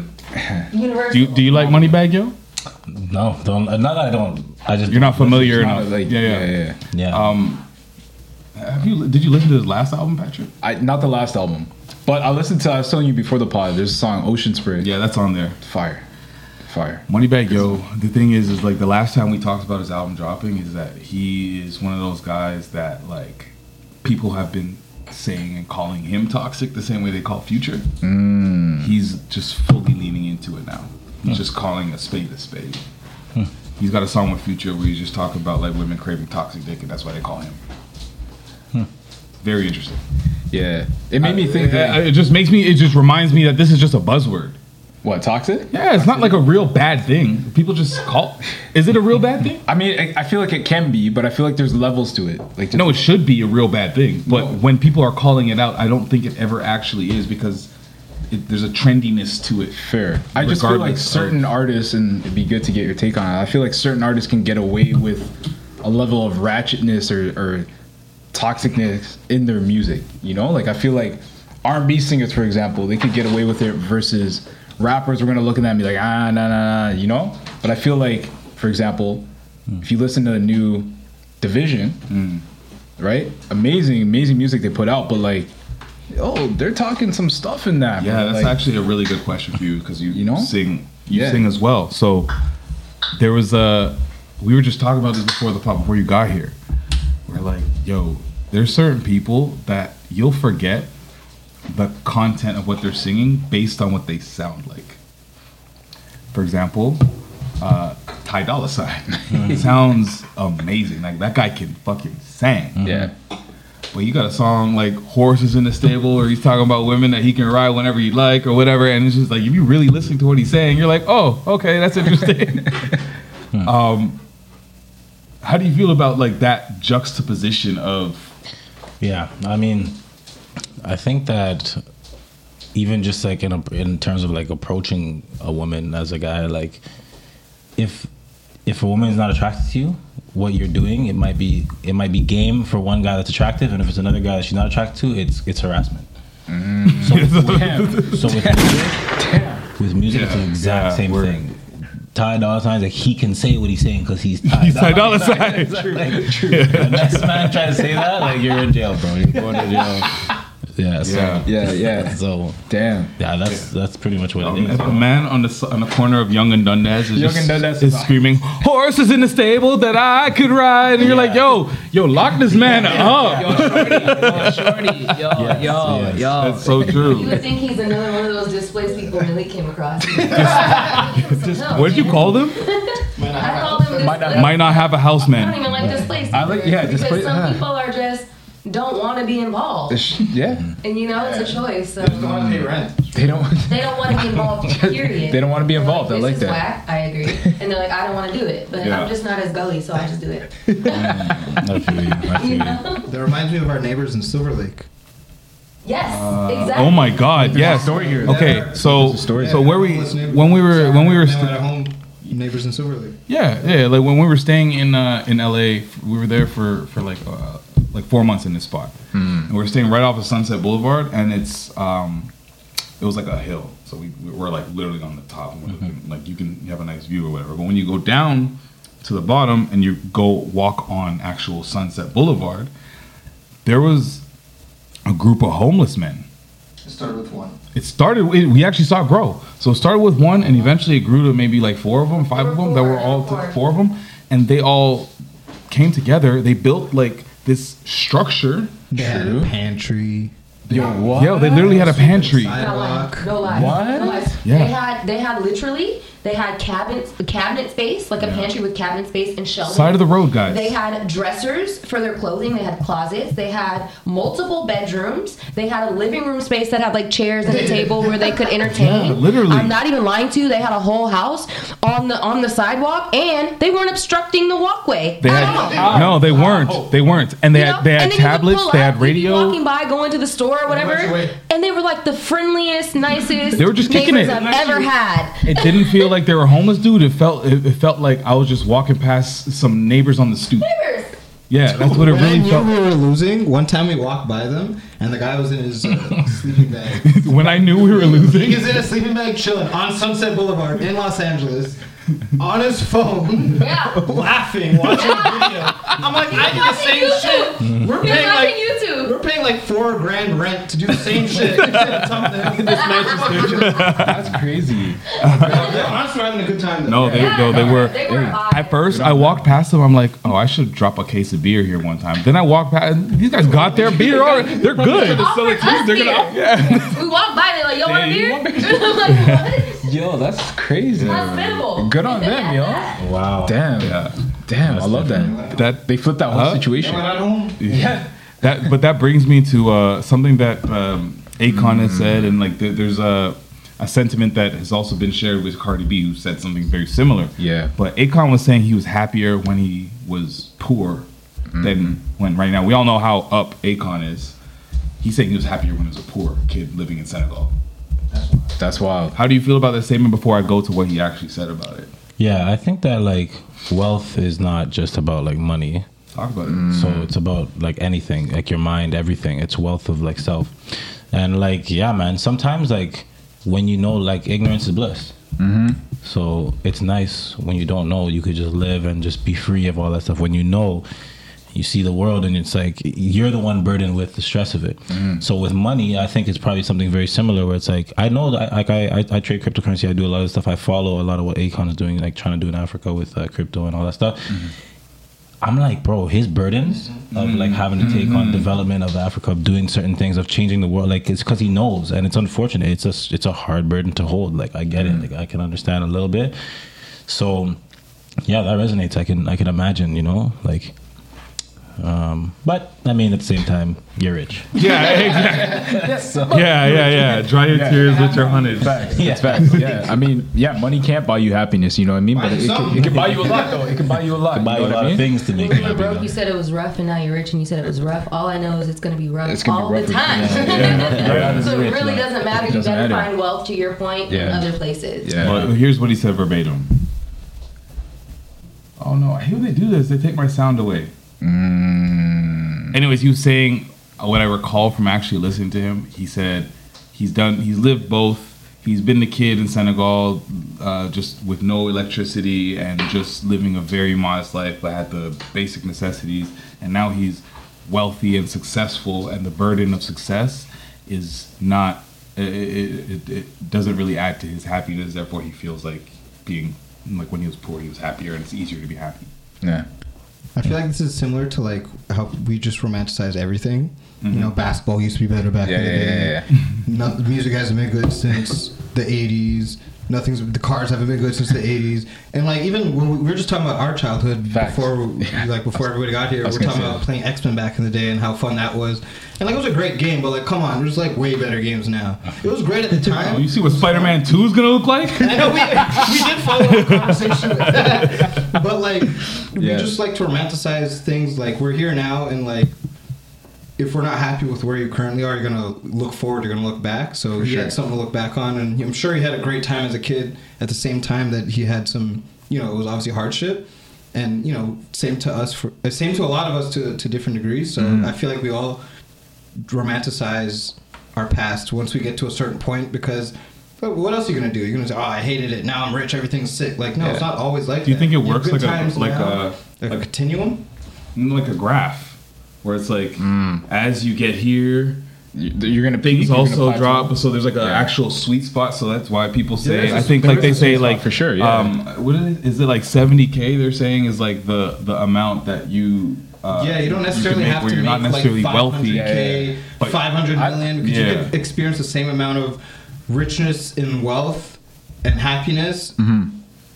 Universal. Do you, do you like Moneybagg Yo? No, don't. Uh, not that I don't. I just You're not familiar It's not enough. like- yeah, yeah. yeah, yeah. Yeah. Um, have you did you listen to his last album, Patrick? I not the last album, but I listened to. I was telling you before the pod. There's a song Ocean Spray. Yeah, that's on there. Fire, fire. Moneybagg Yo. The thing is, is like the last time we talked about his album dropping is that he is one of those guys that like people have been saying and calling him toxic the same way they call Future. Mm. He's just fully leaning into it now. He's just calling a spade a spade. He's got a song with Future where he's just talking about like women craving toxic dick, and that's why they call him. Very interesting. Yeah, it made me think. That, it just makes me. It just reminds me that this is just a buzzword. what toxic? Yeah, it's not like a real bad thing. People just call. Is it a real bad thing? I mean, I, I feel like it can be, but I feel like there's levels to it. Like No, it should be a real bad thing. But No. when people are calling it out, I don't think it ever actually is because it, there's a trendiness to it. fair. I just feel like Regardless certain artists, and it'd be good to get your take on it. I feel like certain artists can get away with a level of ratchetness or, or toxicness in their music. You know, like I feel like R&B singers, for example, they could get away with it versus rappers. We're gonna look at them and be like, ah, nah, nah, nah, you know. But I feel like, for example, if you listen to the new Division, right? Amazing, amazing music they put out, but like. Oh, they're talking some stuff in that. Yeah, bro. that's Like, actually a really good question for you because you, You know? sing you Yeah. sing as well. So there was a we were just talking about this before the pop before you got here. We're like, yo, there's certain people that you'll forget the content of what they're singing based on what they sound like. For example, uh, Ty Dolla Sign [laughs] sounds amazing. Like that guy can fucking sing. Yeah. well, you got a song like horses in the stable, or he's talking about women that he can ride whenever you like, or whatever. And it's just like if you really listen to what he's saying, you're like, oh, okay, that's interesting. [laughs] um, how do you feel about like that juxtaposition of Yeah, I mean, I think that even just like in a, in terms of like approaching a woman as a guy, like if if a woman is not attracted to you, what you're doing, it might be it might be game for one guy that's attractive, and if it's another guy that she's not attracted to, it's it's harassment. Mm. So, with, [laughs] so with music, with music, it's the exact Yeah, same word. thing. Ty Dolla Sign's like he can say what he's saying because he's Ty He's Ty Dolla Sign. True. The next man try to say that, like you're in jail, bro. You're going to jail. Yeah. So, Yeah. Yeah, yeah. So Damn. yeah, that's that's pretty much what it um, is. the man on the on the corner of Yonge and Dundas is, Yonge just, and Dundas is is- screaming, "Horses in the stable that I could ride," and you're like, "Yo, yo, lock this man up." Shorty, yo, yo, yo. That's so [laughs] true. You would think he's another one of those displaced people Millie came across. [laughs] What did you call them? I call them displaced. Might not have a house I don't man. even like displaced. I like- either, yeah, because displaced- some huh. people are just don't want to be involved, Sh- Yeah. and you know it's a choice. So Don't want to pay rent. They don't. they don't want to be involved. [laughs] Period. They don't want to be They're involved. I this like is that. Whack. I agree. [laughs] And they're like, I don't want to do it, but Yeah. I'm just not as gully, so I just do it. Mm, I feel you. I feel You you. know? That reminds me of our neighbors in Silver Lake. Yes, exactly. Oh my God! Yes. story here. Okay, so story. so where we when we were when we were st- at home, neighbors in Silver Lake. yeah yeah like when we were staying in uh, in LA, we were there for for like uh, like four months in this spot, and we were staying right off of Sunset Boulevard, and it's um it was like a hill, so we, we were like literally on the top, and we're looking, like you can you have a nice view or whatever. But when you go down to the bottom and you go walk on actual Sunset Boulevard, there was a group of homeless men. It started with one. It started. It, we actually saw it grow. So it started with one, and eventually it grew to maybe like four of them, five of them. That were all Four. four of them, and they all came together. They built like this structure. They had a pantry. Yo, what? Yeah, they literally had a pantry. No lie. Sidewalk. No lie. What? No lies. Yeah. They had they had literally they had cabinets cabinet space like a pantry with cabinet space and shelves. Side of the road, guys. They had dressers for their clothing. They had closets. They had multiple bedrooms. They had a living room space that had like chairs and a table where they could [laughs] entertain. Yeah, literally. I'm not even lying to you. They had a whole house on the on the sidewalk, and they weren't obstructing the walkway. They at had all. no, they weren't. They weren't, oh. and they You had know? they had then you would tablets. They up, had you'd be radio. Walking by, going to the store or whatever, Watch your way. and they were like the friendliest, nicest. They were just kicking neighbors it. I've ever had. It didn't feel [laughs] like they were homeless, dude. It felt it, it felt like I was just walking past some neighbors on the stoop. Neighbors. Yeah, that's what it When I really knew felt. we were losing, one time we walked by them, and the guy was in his uh, [laughs] sleeping bag. When I knew we were losing, He was in a sleeping bag chilling on Sunset Boulevard in Los Angeles, [laughs] on his phone, Yeah. laughing, watching a video. I'm like, I do the same YouTube. shit. We're He paying watching like YouTube. we're paying like four grand rent to do the same shit. [laughs] [laughs] That's crazy. They're honestly having a good time. Though. no, they no, they were. They were hot. At first, I walked past them. I'm like, oh, I should drop a case of beer here one time. Then I walked past. and These guys got their beer already. They're good. Offered us beer. Yeah. We walked by, they're like, yo, want a Yeah, you beer? want I'm like, what? Yo, that's crazy. Hospitable. Good on them, yo. Wow. Damn. Yeah. Damn, I love that. That They flipped that whole Huh? situation. We're at home. Yeah. That, but that brings me to uh, something that um, Akon has said, and like th- there's a a sentiment that has also been shared with Cardi B, who said something very similar. Yeah. But Akon was saying he was happier when he was poor than when right now. We all know how up Akon is. He's saying he was happier when he was a poor kid living in Senegal. That's wild. How do you feel about that statement before I go to what he actually said about it? Yeah, I think that like wealth is not just about like money. Talk about it. So it's about like anything, like your mind, everything. It's wealth of like self. And like, yeah, man, sometimes like when you know, like ignorance is bliss. Mm-hmm. So it's nice when you don't know, you could just live and just be free of all that stuff. When you know, you see the world and it's like you're the one burdened with the stress of it. Mm-hmm. So with money, I think it's probably something very similar where it's like I know that like I, I, I trade cryptocurrency, I do a lot of stuff. I follow a lot of what Akon is doing, like trying to do in Africa with uh, crypto and all that stuff. Mm-hmm. I'm like, bro, his burdens mm-hmm. of like having to take on development of Africa, of doing certain things, of changing the world, like it's because he knows, and it's unfortunate. It's a it's a hard burden to hold. Like I get it, like I can understand a little bit. So, yeah, that resonates. I can I can imagine, you know, like Um, but I mean, at the same time, you're rich. Yeah, exactly. [laughs] yeah, yeah, yeah. Dry your tears with your hundred. Facts. It's facts. Yeah. I mean, yeah, money can't buy you happiness. You know what I mean? But it, it, can, it can buy you a lot, though. It can buy you a lot. Can Buy you you a know what lot I of things to make When you you were happy. broke, you said it was rough, and now you're rich, and you said it was rough. All I know is it's going to be rough It's gonna be all rough the time. [laughs] yeah, so it really man. doesn't matter. You doesn't got to find wealth, to your point, in other places. Yeah. Well, here's what he said verbatim. Oh no! I hear they do this. They take my sound away. Mm. Anyways, he was saying what I recall from actually listening to him. He said he's done. He's lived both. He's been the kid in Senegal, uh, just with no electricity and just living a very modest life, but had the basic necessities. And now he's wealthy and successful, and the burden of success is not. It, it, it doesn't really add to his happiness. Therefore, he feels like being like when he was poor, he was happier, and it's easier to be happy. Yeah. I feel like this is similar to like how we just romanticize everything. Mm-hmm. You know, basketball used to be better back Yeah, in the yeah, day. yeah, No, music hasn't been good since the '80s. Nothing's the cars haven't been good since the '80s. And like even when we, we were just talking about our childhood Facts. before, [laughs] like before everybody got here, we're talking about that. playing X Men back in the day and how fun that was. And like it was a great game, but like come on, there's like way better games now. It was great at the [laughs] time. Oh, you see what Spider-Man Two is gonna look like? I know we, we did follow up the conversation with [laughs] that. But like we just like to romanticize things like we're here now and like if we're not happy with where you currently are, you're gonna look forward, you're gonna look back. So he sure. had something to look back on and I'm sure he had a great time as a kid at the same time that he had some you know, it was obviously hardship. And you know, same to us for uh, same to a lot of us to to different degrees. So Mm-hmm. I feel like we all romanticize our past once we get to a certain point because but what else are you gonna do? You're gonna say, "Oh, I hated it. Now I'm rich. Everything's sick." Like, no, it's not always like. Do you that. think it works like a- like now. a- like a continuum? like a graph, where it's like as you get here, You- You're gonna things peak, you're gonna also plateau. drop. So there's like an Yeah. actual sweet spot. So that's why people say. there's a- I think like they say like for sure, yeah. Um, what is it? Is it like 70k? They're saying is like the the amount that you. Uh, yeah, you don't necessarily can have where to you're make not necessarily like wealthy. 500k, But 500 I- million because yeah. you could experience the same amount of richness in wealth and happiness. Mm-hmm.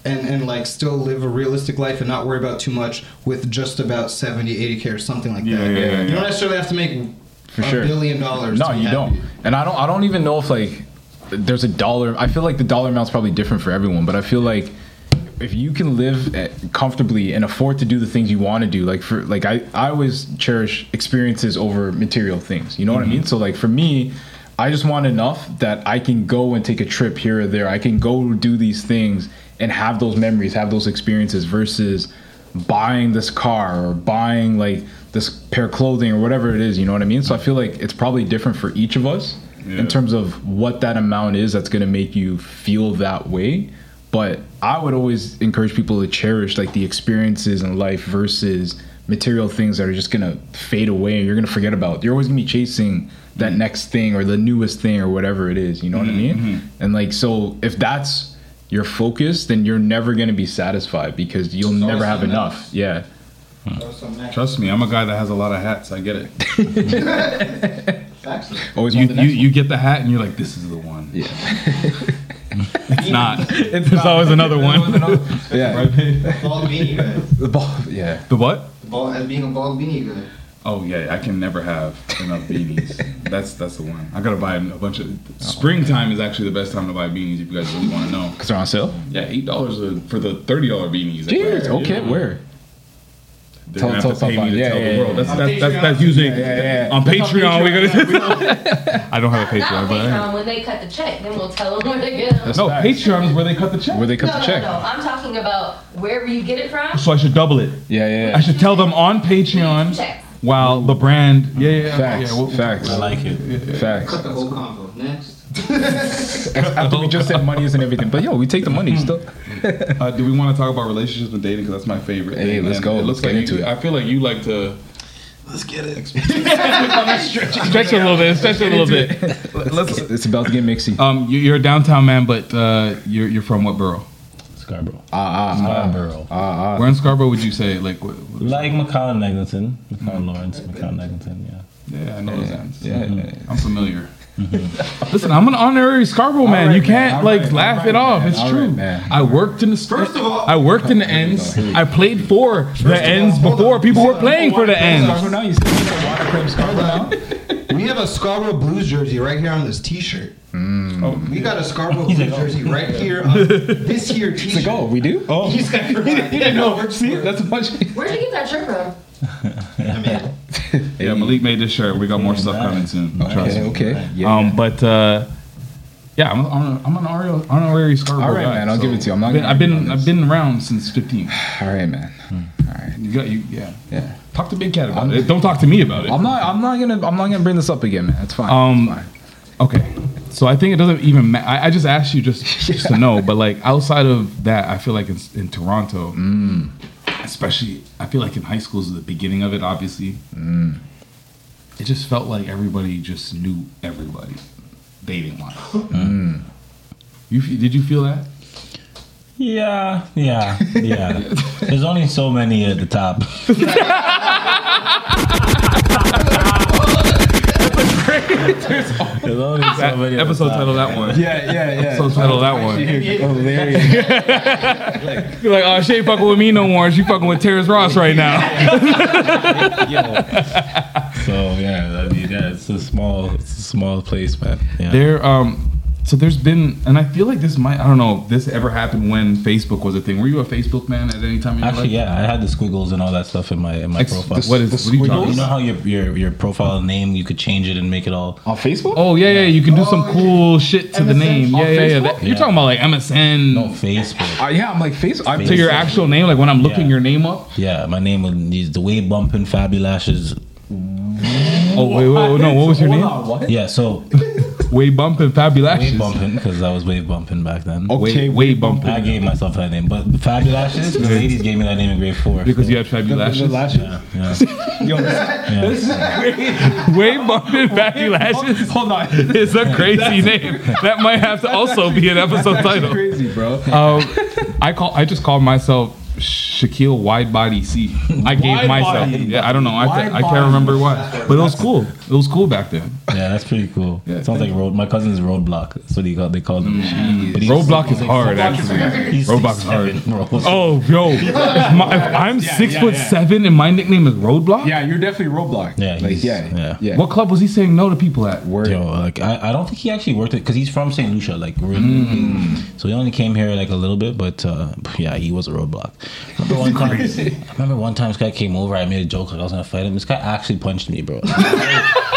And, and like still live a realistic life and not worry about too much with just about 70 80k or something like Yeah, that yeah, yeah, you don't necessarily have to make For a sure. billion dollars No, you happy. don't. And I don't. I don't even know if like there's a dollar. I feel like the dollar amount's probably different for everyone, but I feel like if you can live eh, comfortably and afford to do the things you want to do, like for like I I always cherish experiences over material things. You know what I mean? So like for me. I just want enough that I can go and take a trip here or there. I can go do these things and have those memories, have those experiences versus buying this car or buying like this pair of clothing or whatever it is, you know what I mean? So I feel like it's probably different for each of us Yeah. in terms of what that amount is that's going to make you feel that way. But I would always encourage people to cherish like the experiences in life versus material things that are just going to fade away and you're going to forget about. You're always going to be chasing that mm-hmm. next thing or the newest thing or whatever it is, you know what I mm-hmm. mean? Mm-hmm. And like so if that's your focus, then you're never going to be satisfied because you'll It's never have something enough. else. Yeah. Trust me, I'm a guy that has a lot of hats. I get it. [laughs] Always You you, you get the hat and you're like, this is the one. Yeah. It's not. There's always another one. Yeah. Bald beanie guy. The ball. Yeah. The what? Bald, as being a bald beanie guy. Oh yeah, I can never have enough [laughs] beanies. that's that's the one. I gotta buy a bunch of. Springtime is actually the best time to buy beanies if you guys really want to know. Because they're on sale. Yeah, eight dollars for the thirty dollar beanies. Jeez. Yeah. Okay. Where? They're Tell- gonna tell have to pay us me to about- tell yeah, the world. That's yeah. that's, On that's, that's Patreon. usually Yeah, yeah, yeah. on That's Patreon. We're gonna. [laughs] I don't have a Not Patreon, but Patreon. When they cut the check, then we'll tell them where to get them. no facts. Patreon is where they cut the check. Where they cut No, the no, check. no. I'm talking about wherever you get it from. So I should double it. Yeah, yeah. I should tell them on Patreon Check. While the brand. Yeah, yeah, yeah. Facts. yeah, well- Facts. I like it. Facts. Cut the whole convo. Next. [laughs] After we just said money isn't everything, but yo, we take the money still. Uh, do we want to talk about relationships and dating? Because that's my favorite. Hey, thing, let's go. It looks Let's like get you, into it. I feel like you like to. Let's get it. [laughs] stretch it a little bit. Stretch it a little bit. Let's. It's about to get mixy. Um, you- you're a downtown man, but uh, you're you're from what borough? Scarborough. Ah, ah, Scarborough. ah, ah. Where in Scarborough would you say? Like, what, what- Like McCowan Eglinton. McCowan Lawrence, McCowan Eglinton, yeah. yeah, I know those ends. Yeah, yeah, yeah. I'm familiar. [laughs] Listen, I'm an honorary Scarborough man. right, you can't All like right, laugh all right, it off. man. It's All true. right, man. I worked in the first of all- I worked in the ends. Here we go. I played for the ends before people were playing for the ends. Scarborough now? You see the water club Scarborough now? [laughs] We have a Scarborough Blues jersey right here on this T-shirt. Mm. We got a Scarborough Blues jersey right [laughs] here on this here T-shirt. It's like, oh, we do? Oh, He's got your you know, see, that's a bunch. Where'd you get that shirt from? [laughs] I mean, Yeah, Malik made this shirt. We got more stuff coming soon. Trust Okay, me. okay. Yeah. Um, but uh, yeah, I'm, I'm, I'm an honorary, honorary Scarborough All right, guy, man, I'll give it to you. I'm not I've been, I've been, I've been around since 15. [sighs] All right, man. All right. You got you, yeah. Yeah. Talk to Big Cat about it. Don't talk to me about it. I'm not. I'm not gonna. I'm not gonna bring this up again, man. That's fine. Um, It's fine. Okay. So I think it doesn't even matter. I, I just asked you just, just to [laughs] know, but like outside of that, I feel like in, in Toronto, Mm. Especially, I feel like in high school is the beginning of it, obviously. Mm. It just felt like everybody just knew everybody dating wise. Mm. You, did you feel that? Yeah, yeah, yeah. [laughs] There's only so many at the top. [laughs] That many at the episode title that one. Yeah, yeah, yeah. Episode title that one. Hilarious. [laughs] You're like, oh, she ain't fucking with me no more. She fucking with Terrence Ross right now. [laughs] [laughs] So yeah, I mean, yeah, it's a small, it's a small place, man. Yeah. There, um, so there's been, and I feel like this might, I don't know, if this ever happened when Facebook was a thing. Were you a Facebook man at any time in your Actually, life? yeah, I had the squiggles and all that stuff in my in my Ex- profile. what is- what are you You know how your your your profile name you could change it and make it all. On Facebook? Oh yeah, yeah. You can do some cool shit to the name. on Yeah, yeah, yeah. Facebook? That- you're talking about like MSN No Facebook. Uh, yeah, I'm like Facebook. I'm to your actual name, like when I'm looking Yeah. your name up. Yeah, my name was the way bumping Fabulashes. Oh wait, wait, wait, no. What was your Hold name? on, what? Yeah, so [laughs] Way bumping wave Fabulashes. bumping because I was wave bumping back then. Okay, Way, way bumping. I gave myself that name, but Fabulashes, the ladies gave me that name in grade four. because so- you had Fabulashes. Yeah, yeah, [laughs] Yo, yeah. Way bumping Fabulashes. hold on. It's a crazy name. That might have to also be an episode That's title. crazy, bro. Um, I call. I just called myself Shaquille Wide Body C. I gave Wide myself. body. Yeah, I don't know. I, Wide I can't remember why, but it was cool. It was cool back then. Yeah, that's pretty cool. Yeah, Sounds like road. My cousin's roadblock. That's what he called. They called him. But Roadblock is hard, actually. Roadblock is hard. Oh, yo, if, [laughs] my, if I'm six yeah, foot yeah. seven and my nickname is Roadblock. Yeah, you're definitely Roadblock. Yeah, like yeah, yeah. yeah. What club was he saying no to people at? word? Yo, like I, I don't think he actually worked it because he's from St. Lucia, like really. So he only came here like a little bit, but uh, yeah, he was a roadblock. Remember one time, I [laughs] remember one time this guy came over. I made a joke like I was gonna fight him. This guy actually punched me, bro. [laughs]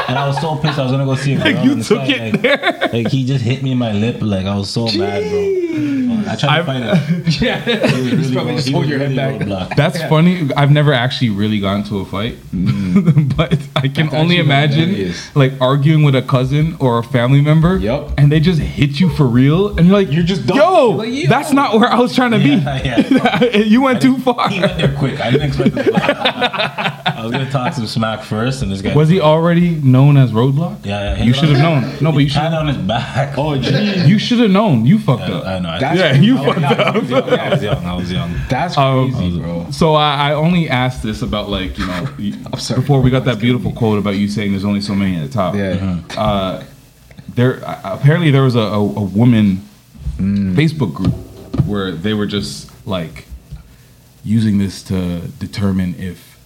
and I was so pissed. I was gonna go see a girl. [laughs] you took guy, it like, there. like he just hit me in my lip. Like I was so mad, bro. I tried I've- to fight [laughs] him. yeah, He was really probably just he hold your head really back. roadblock. That's funny. I've never actually really gotten to a fight, mm. [laughs] but I can That's only imagine like arguing with a cousin or a family member. Yup. And they just hit you for real, and you're like, You're just done. yo, You're like, yo. that's not where I was trying to Yeah, be. [laughs] you went too far. He went there quick. I didn't expect it. I was gonna talk some smack first, and this guy Was he already known as Roadblock? Yeah, yeah. You should have known. No, but you should. Hand on his back. Oh, gee. You should have known. You fucked Yeah, up. I know. I- Yeah, [laughs] you crazy. fucked Yeah, up. I was young. I was young. That's Um, crazy, bro. So I, I only asked this about like you know [laughs] you- sorry. before we got that beautiful quote about you saying there's only so many at the top. Yeah. Uh, there uh, apparently there was a, a, a woman Facebook group where they were just like using this to determine if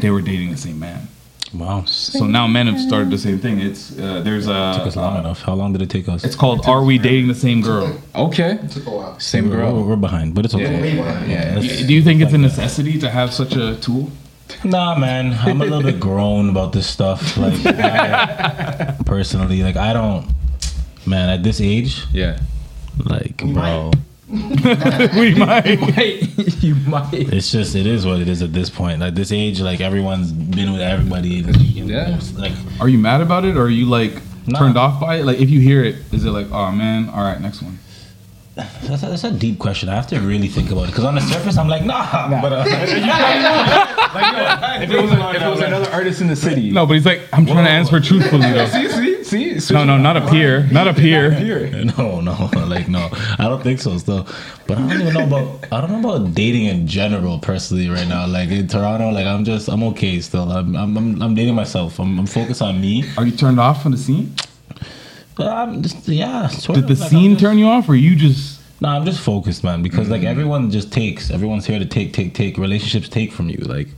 they were dating the same man. Wow. So now men have started the same thing. It's uh, there's Took us long a enough. How long did it take us? it's called Are We Dating the Same Girl? Okay. took a while. Same we're, girl. we're, we're behind, but it's okay. Yeah. yeah. Let's- Do you think it's a necessity to have such a tool? Nah, man. I'm a little bit [laughs] grown about this stuff. Like, I- [laughs] personally, like I don't. Man, at this age, Yeah. like, bro, [laughs] we might. [laughs] you might. it's just it is what it is at this point. Like this age, like everyone's been with everybody. and, you know, Yeah. Like, Are you mad about it, or are you like Nah. turned off by it? Like if you hear it, is it like, oh man, all right, next one? that's a, that's a deep question. I have to really think about it because on the surface, I'm like, nah. But uh, [laughs] If it was, a, if it was another artist in the city. No, but he's like, I'm trying to answer truthfully though. See, see, see. No, no, it up. not a peer, not a peer. Here. [laughs] No, no, [laughs] like no, I don't think so. Still, but I don't even know about I don't know about dating in general personally right now. Like in Toronto, like I'm just I'm okay still. I'm I'm I'm, I'm dating myself. I'm, I'm focused on me. Are you turned off from the scene? I'm just yeah. Sort Did of, the like, scene just- turn you off, or you just? No, I'm just focused, man. Because like Mm-hmm. everyone just takes. Everyone's here to take, take, take. Relationships take from you, like,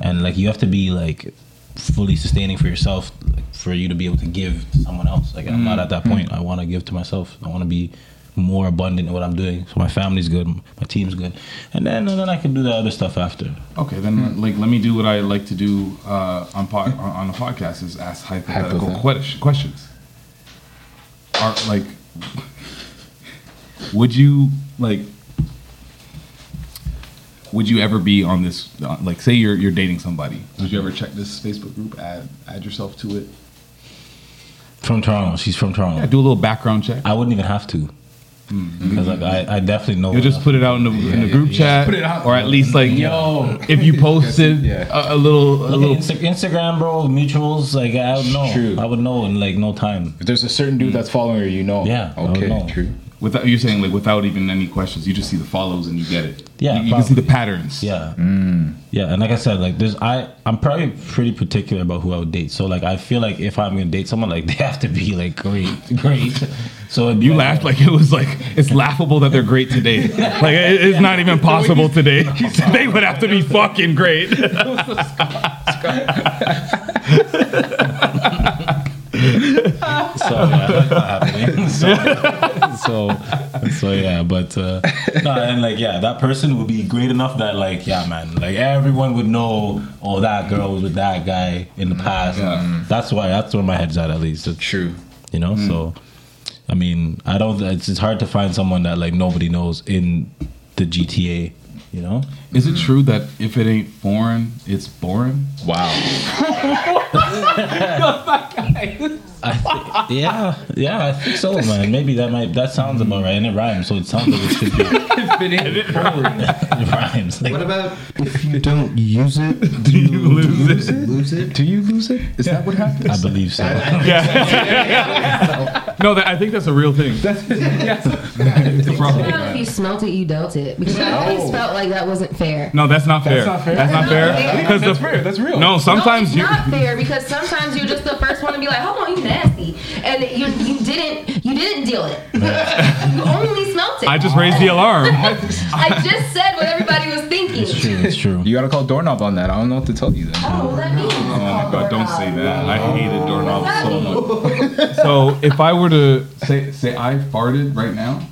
and like you have to be like fully sustaining for yourself like, for you to be able to give to someone else. Like I'm not mm. at that point. Mm. I want to give to myself. I want to be more abundant in what I'm doing. So my family's good, my team's good, and then and then I can do the other stuff after. Okay, then hmm. like let me do what I like to do uh, on pod, hmm. on on the podcast is ask hypothetical Hypothet- questions. Are like, would you like? Would you ever be on this? Uh, like, say you're you're dating somebody. Would you ever check this Facebook group? Add add yourself to it. From Toronto, she's from Toronto. Yeah, do a little background check. I wouldn't even have to. Because like I, I definitely know. You'll just put it out in the, in the yeah, group yeah. chat, Put it out. or at least like Yo. if you [laughs] posted Yeah. a, a little, a Look little. Insta- Instagram, bro, mutuals. Like I would know. True. I would know in like no time. If there's a certain dude that's following her, you know. Yeah, I would Okay. know. True. Without you're saying like without even any questions, you just see the follows and you get it. Yeah, you, you can see the patterns. Yeah. Mm. Yeah, and like I said, like there's I I'm probably pretty particular about who I would date. So like I feel like if I'm gonna date someone, like [laughs] they have to be like great, great. So it'd be You like- laughed like it was like it's laughable that they're great today. [laughs] Like it- it's not even possible today. [laughs] They would have to be fucking great. So yeah, that's not happening. [laughs] So, so, so yeah, but uh, no, and like yeah, that person would be great enough that like yeah, man, like everyone would know. Oh, that girl was with that guy in the past. Yeah. That's why. That's where my head's at. At least. It's, True. you know. So, I mean, I don't. It's, it's hard to find someone that like nobody knows in the GTA. You know. Is it true that if it ain't foreign, it's boring? Wow. [laughs] I [laughs] thi- yeah, yeah, I think so, man. Maybe that might that sounds about right, and it rhymes, so it sounds like it should be. [laughs] [laughs] it rhymes. Like, What about if you don't use it? Do you lose it? Lose it? Do you lose it? Is that what happens? I believe so. Yeah. No, that, I think that's a real thing. That's, [laughs] [laughs] it's a problem. You know, if you smelt it, you dealt it. Because I always felt like that wasn't fair. No, that's not fair. not fair. That's not fair. Because That's fair. That's real. No, sometimes no, you. it's not fair because sometimes you're just the first one to be like, "Hold on, you nasty," and you you didn't you didn't deal it. [laughs] you only smelt it. I just raised the alarm. [laughs] I just said what everybody was thinking. It's true. It's true. You gotta call doorknob on that. I don't know what to tell you then. Oh, well, that means. Oh my god, don't say that. I hated doorknobs so much. [laughs] So if I were to say say I farted right now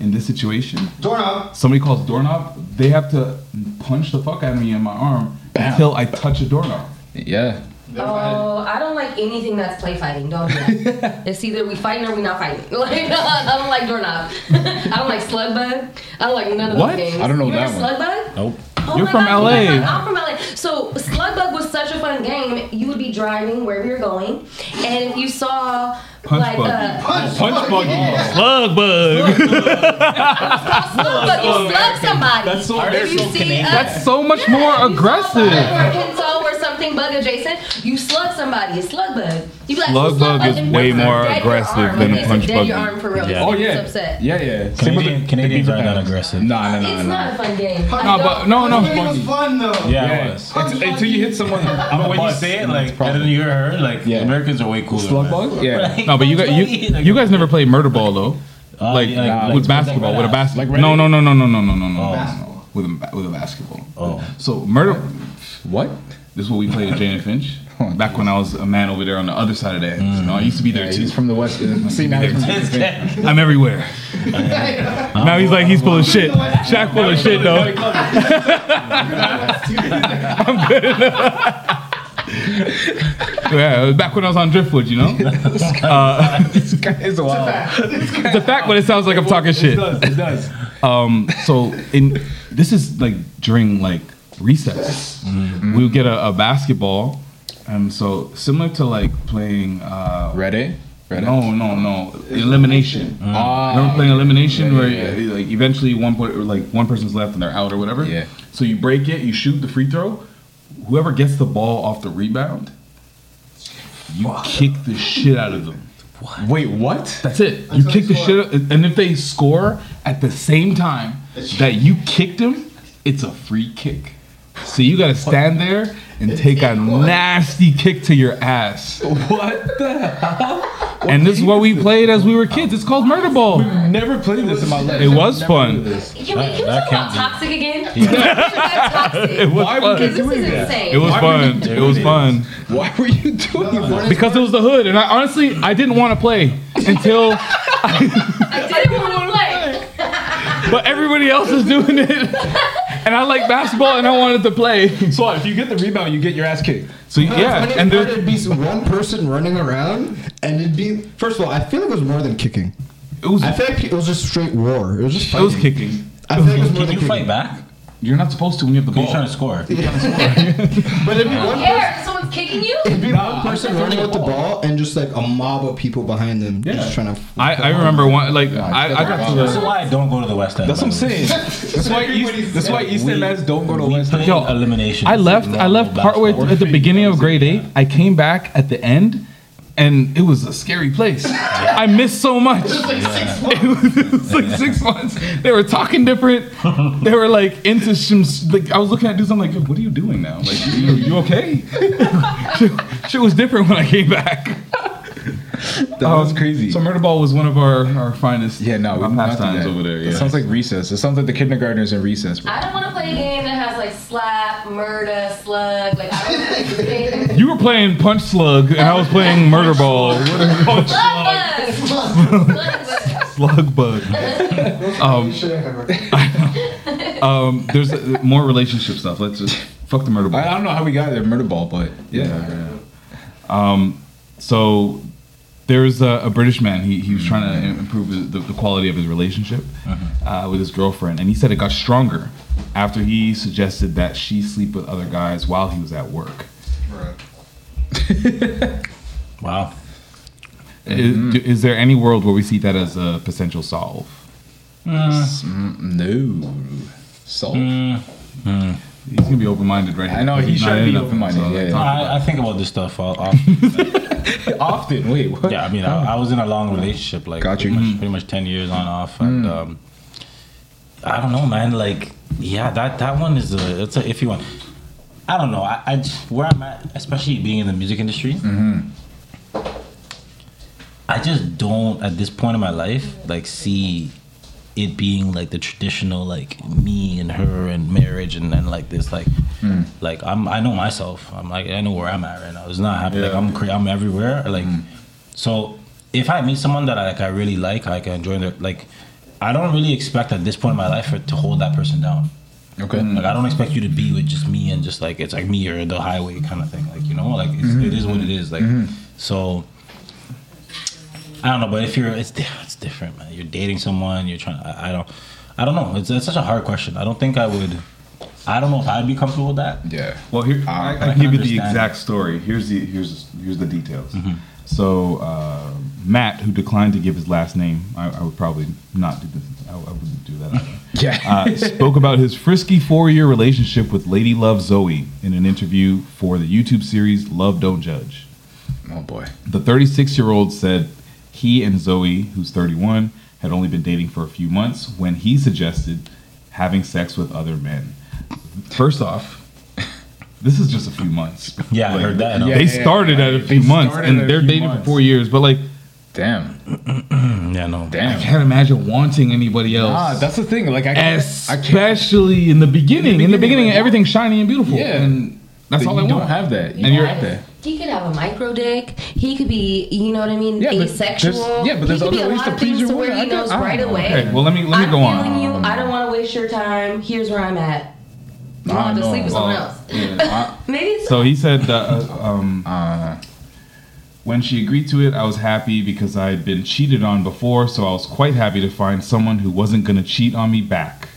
in this situation, Doorknob. somebody calls doorknob, they have to punch the fuck out of me in my arm until I touch a doorknob. Yeah. Oh, I don't like anything that's play fighting. Don't do that. [laughs] it's either we fighting or we not fighting. [laughs] Like, [laughs] I don't like doorknob. I don't like slug bug. I don't like none of What? those games. I don't know you that remember one. Slug bug? Nope. Oh You're from God, LA. you guys are- I'm from LA. So Slugbug was such a fun game. You would be driving wherever you're going, and if you saw Punch like buggy. uh, Punch buggy. Slug bug. Slug, you slug somebody. That's so- if they're you so see Canadian. a- That's so much more Yeah, you saw aggressive. Bug Or something bug adjacent. You slug somebody. It's slug bug. You be like, Slug "Oh, bug is way more aggressive than a Okay, so punch dead your arm for real. Yeah. Oh It's yeah. upset. Yeah, yeah. Canadian, Canadians aren't that aggressive. Nah, nah, nah, It's nah. not a fun game. No, but no, no. It was fun though. Yeah, Yeah. it was. It's- until you hit someone. But when you say it like, and then you hear her, like, Yeah. Americans are way cooler. Slug bug? Yeah. [laughs] No, but you guys, you, you guys never played murder ball though. Uh, like yeah, like- with like basketball, red with a basketball. Like red no, ass? no, no, no, no, no, no, no, no, Oh. no. With a with a basketball. Oh. So murder. What? This is what we played at Jane and Finch. Back when I was a man over there on the other side of the edge. You know, I used to be there Yeah, too. he's from the west. St. Mary's [laughs] from the I'm everywhere. [laughs] now he's like he's full of shit. Shaq full of shit though. [laughs] I'm good enough. yeah, it was back when I was on Driftwood, you know. Uh, This guy is wild. it's a fact, but it sounds like I'm talking shit. It does. Um, so in this is like during like recess, we would get a, a basketball, and so similar to like playing. Uh, Ready? Ready? no, no, no. Elimination. Ah. Remember playing elimination Yeah, where yeah, like eventually one point or like one person's left and they're out or whatever. Yeah. So you break it, you shoot the free throw. Whoever gets the ball off the rebound, you kick the shit out of them. What? Wait, what? That's it. You kick the shit out, and if they score at the same time that you kicked them, it's a free kick. So you gotta stand there and take a nasty kick to your ass. What the hell? and this is what we played as we were kids. It's called Murder Ball. Never played this in my life. It was fun. played this. Can we, can we [laughs] talk about toxic again? toxic. It was Why would fun. you doing is that? It was Why would fun. you It was fun Why were you doing that? because it was the hood, and I honestly I didn't want to play until, [laughs] I didn't want to play. but everybody else is doing it, [laughs] and I like basketball, and I wanted to play. [laughs] So what, if you get the rebound, you get your ass kicked. So yeah, and there'd be one person running around, and it'd be. First of all, I feel like it was more than kicking. it was I feel like it was just straight war. It was just it fighting. was kicking. I feel like it was more Can than you kicking. fight back? You're not supposed to when you have the ball. You're trying ball. to score. [laughs] But it'd be I one don't care if someone's kicking you. It'd be one person running with the ball and just like a mob of people behind them yeah. just trying to. I, I remember one like I, I got to This is the why I don't go to the West End. That's what I'm by the way. saying. That's why East, that's why East End lads don't go to We West End. Yo, elimination. I left. I left partway at the beginning of grade eight. I came back at the end, and it was a scary place. I missed so much. [laughs] It was, it was like six months. They were talking different. They were like into some. Like I was looking at dudes. I'm like, what are you doing now? Like, you, you okay? [laughs] shit, shit was different when I came back. That was Um, crazy. So murder ball was one of our, our finest. yeah, no, we not do pastimes over there. That Yeah. sounds like recess. It sounds like the kindergartners in recess. Bro. I don't want to play a game that has like slap, murder, slug. Like I don't play you were playing punch slug, and I was playing murder ball. [laughs] Slug bug. Slug bug. slug bug. Um, [laughs] um, there's uh, more relationship stuff. Let's just fuck the murder ball. I don't know how we got there, murder ball, but yeah. Um, so there's a, a British man. He, he was trying to mm-hmm. improve his, the, the quality of his relationship uh-huh. uh, with his girlfriend, and he said it got stronger after he suggested that she sleep with other guys while he was at work. [laughs] Wow. Is, mm-hmm. is there any world where we see that as a potential solve? Uh. Mm, no. So He's gonna be open minded, right? I know, Because he's not trying be open-minded, So, yeah, yeah. I, I think about this stuff all, often. [laughs] often. Wait, what? yeah, I mean, I, I was in a long relationship, like Got you. Pretty, much, mm. pretty much ten years on off, mm. and um, I don't know, man. Like, yeah, that that one is a it's a iffy one. I don't know. I, I where I'm at, especially being in the music industry. Mm-hmm. I just don't at this point in my life like see it being like the traditional like me and her and marriage and, and like this like hmm. like I'm I know myself. I'm like I know where I'm at right now. It's not happening. Like I'm cra- I'm everywhere. Like hmm. so if I meet someone that I, like I really like I can enjoy their like I don't really expect at this point in my life for, to hold that person down. Okay. like I don't expect you to be with just me and just like it's like me or the highway kind of thing. Like you know, like it's, it mm-hmm. is what it is. Like mm-hmm. so. I don't know, but if you're, it's different, man. You're dating someone, you're trying. I, I don't, I don't know. It's, it's such a hard question. I don't think I would. I don't know if I'd be comfortable with that. Yeah. Well, here I, I I can can give you the exact story. Here's the here's here's the details. So uh, Matt, who declined to give his last name, I, I would probably not do this. I, I wouldn't do that. Either. [laughs] Yeah. uh, spoke about his frisky four-year relationship with Lady Love Zoe in an interview for the YouTube series Love Don't Judge. oh boy. The 36-year-old said he and Zoe, who's 31, had only been dating for a few months when he suggested having sex with other men. First off, this is just a few months. Yeah, I heard that. I. Yeah, they yeah, started yeah. at a They few months, and they're dating months. for four years. But like, Damn. [clears throat] Yeah, no. Damn. I can't imagine wanting anybody else. Ah, that's the thing. Like I can't. I can't. especially in the beginning. In the beginning, beginning, like, everything's shiny and beautiful. Yeah. and that's all I want. you want. don't have that. You And don't you're- have that. He could have a micro dick. He could be, you know what I mean, Yeah, asexual. there's- yeah, but there's he could be other a ways lot to of please things your to where woman. he I knows don't- I right away. Okay, well let me let me I'm go on. you. I don't want to waste your time. Here's where I'm at. You want to sleep with someone else. yeah. [laughs] Maybe it's So he said that uh, um, Uh, when she agreed to it, I was happy because I had been cheated on before, so I was quite happy to find someone who wasn't gonna cheat on me back.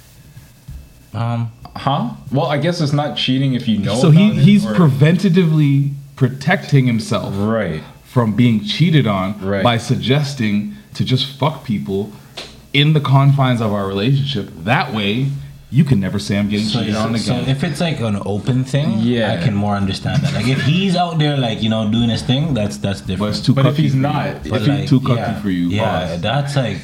Um, huh? Well, I guess it's not cheating if you know. so he it, he's or- preventatively protecting himself right. from being cheated on Right. by suggesting to just fuck people in the confines of our relationship. That way, you can never say I'm getting so, cheated on so again. if it's like an open thing, Yeah. I can more understand that. Like if he's out there, like you know, doing his thing, that's that's but different. it's too But if he's for you. not, if But, he's too cucky yeah, for you, yeah, boss. that's like,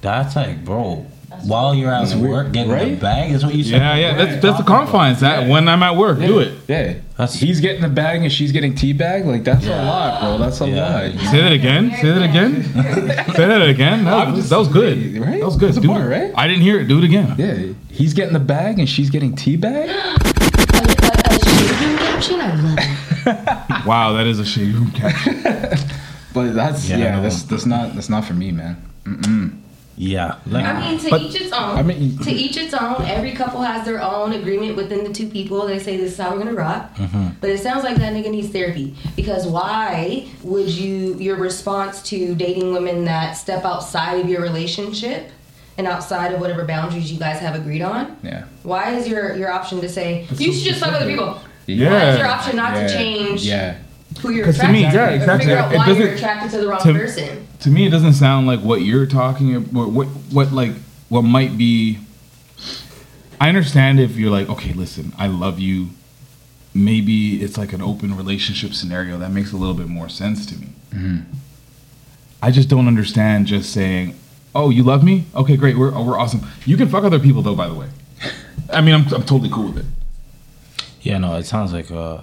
that's like, bro. While you're at weird, work getting right? the bag is what you said. Yeah, yeah. That's that's the confines. That when I'm at work, do it. Yeah. That's- he's getting the bag and she's getting tea bag. Like that's a lot, bro. That's a Yeah. lot. Say that again. Say that again. [laughs] Say that again. That was, that was good. Right? That was good. That's a Do right? I didn't hear it. Do it again. Yeah, he's getting the bag and she's getting tea bag. [gasps] [laughs] Wow, that is a shade room caption. [laughs] But that's Yeah, yeah, that's that's not that's not for me, man. Yeah. Like, I mean, to But- each its own. I mean- to each its own. Every couple has their own agreement within the two people. They say this is how we're gonna rock. Mm-hmm. But it sounds like that nigga needs therapy because why would you? Your response to dating women that step outside of your relationship and outside of whatever boundaries you guys have agreed on. Yeah. Why is your your option to say you should just fuck other people? Yeah. Why is your option not yeah, to change Yeah. who you're 'Cause to attracted me, to? yeah, or exactly. Figure out It why you're doesn't- attracted to the wrong to- person. To me, it doesn't sound like what you're talking about. What what like what might be. I understand if you're like, okay, listen, I love you. Maybe it's like an open relationship scenario that makes a little bit more sense to me. I just don't understand just saying, "Oh, you love me? Okay, great. We're we're awesome. You can fuck other people though, by the way." I mean, I'm I'm totally cool with it. yeah, no, it sounds like uh,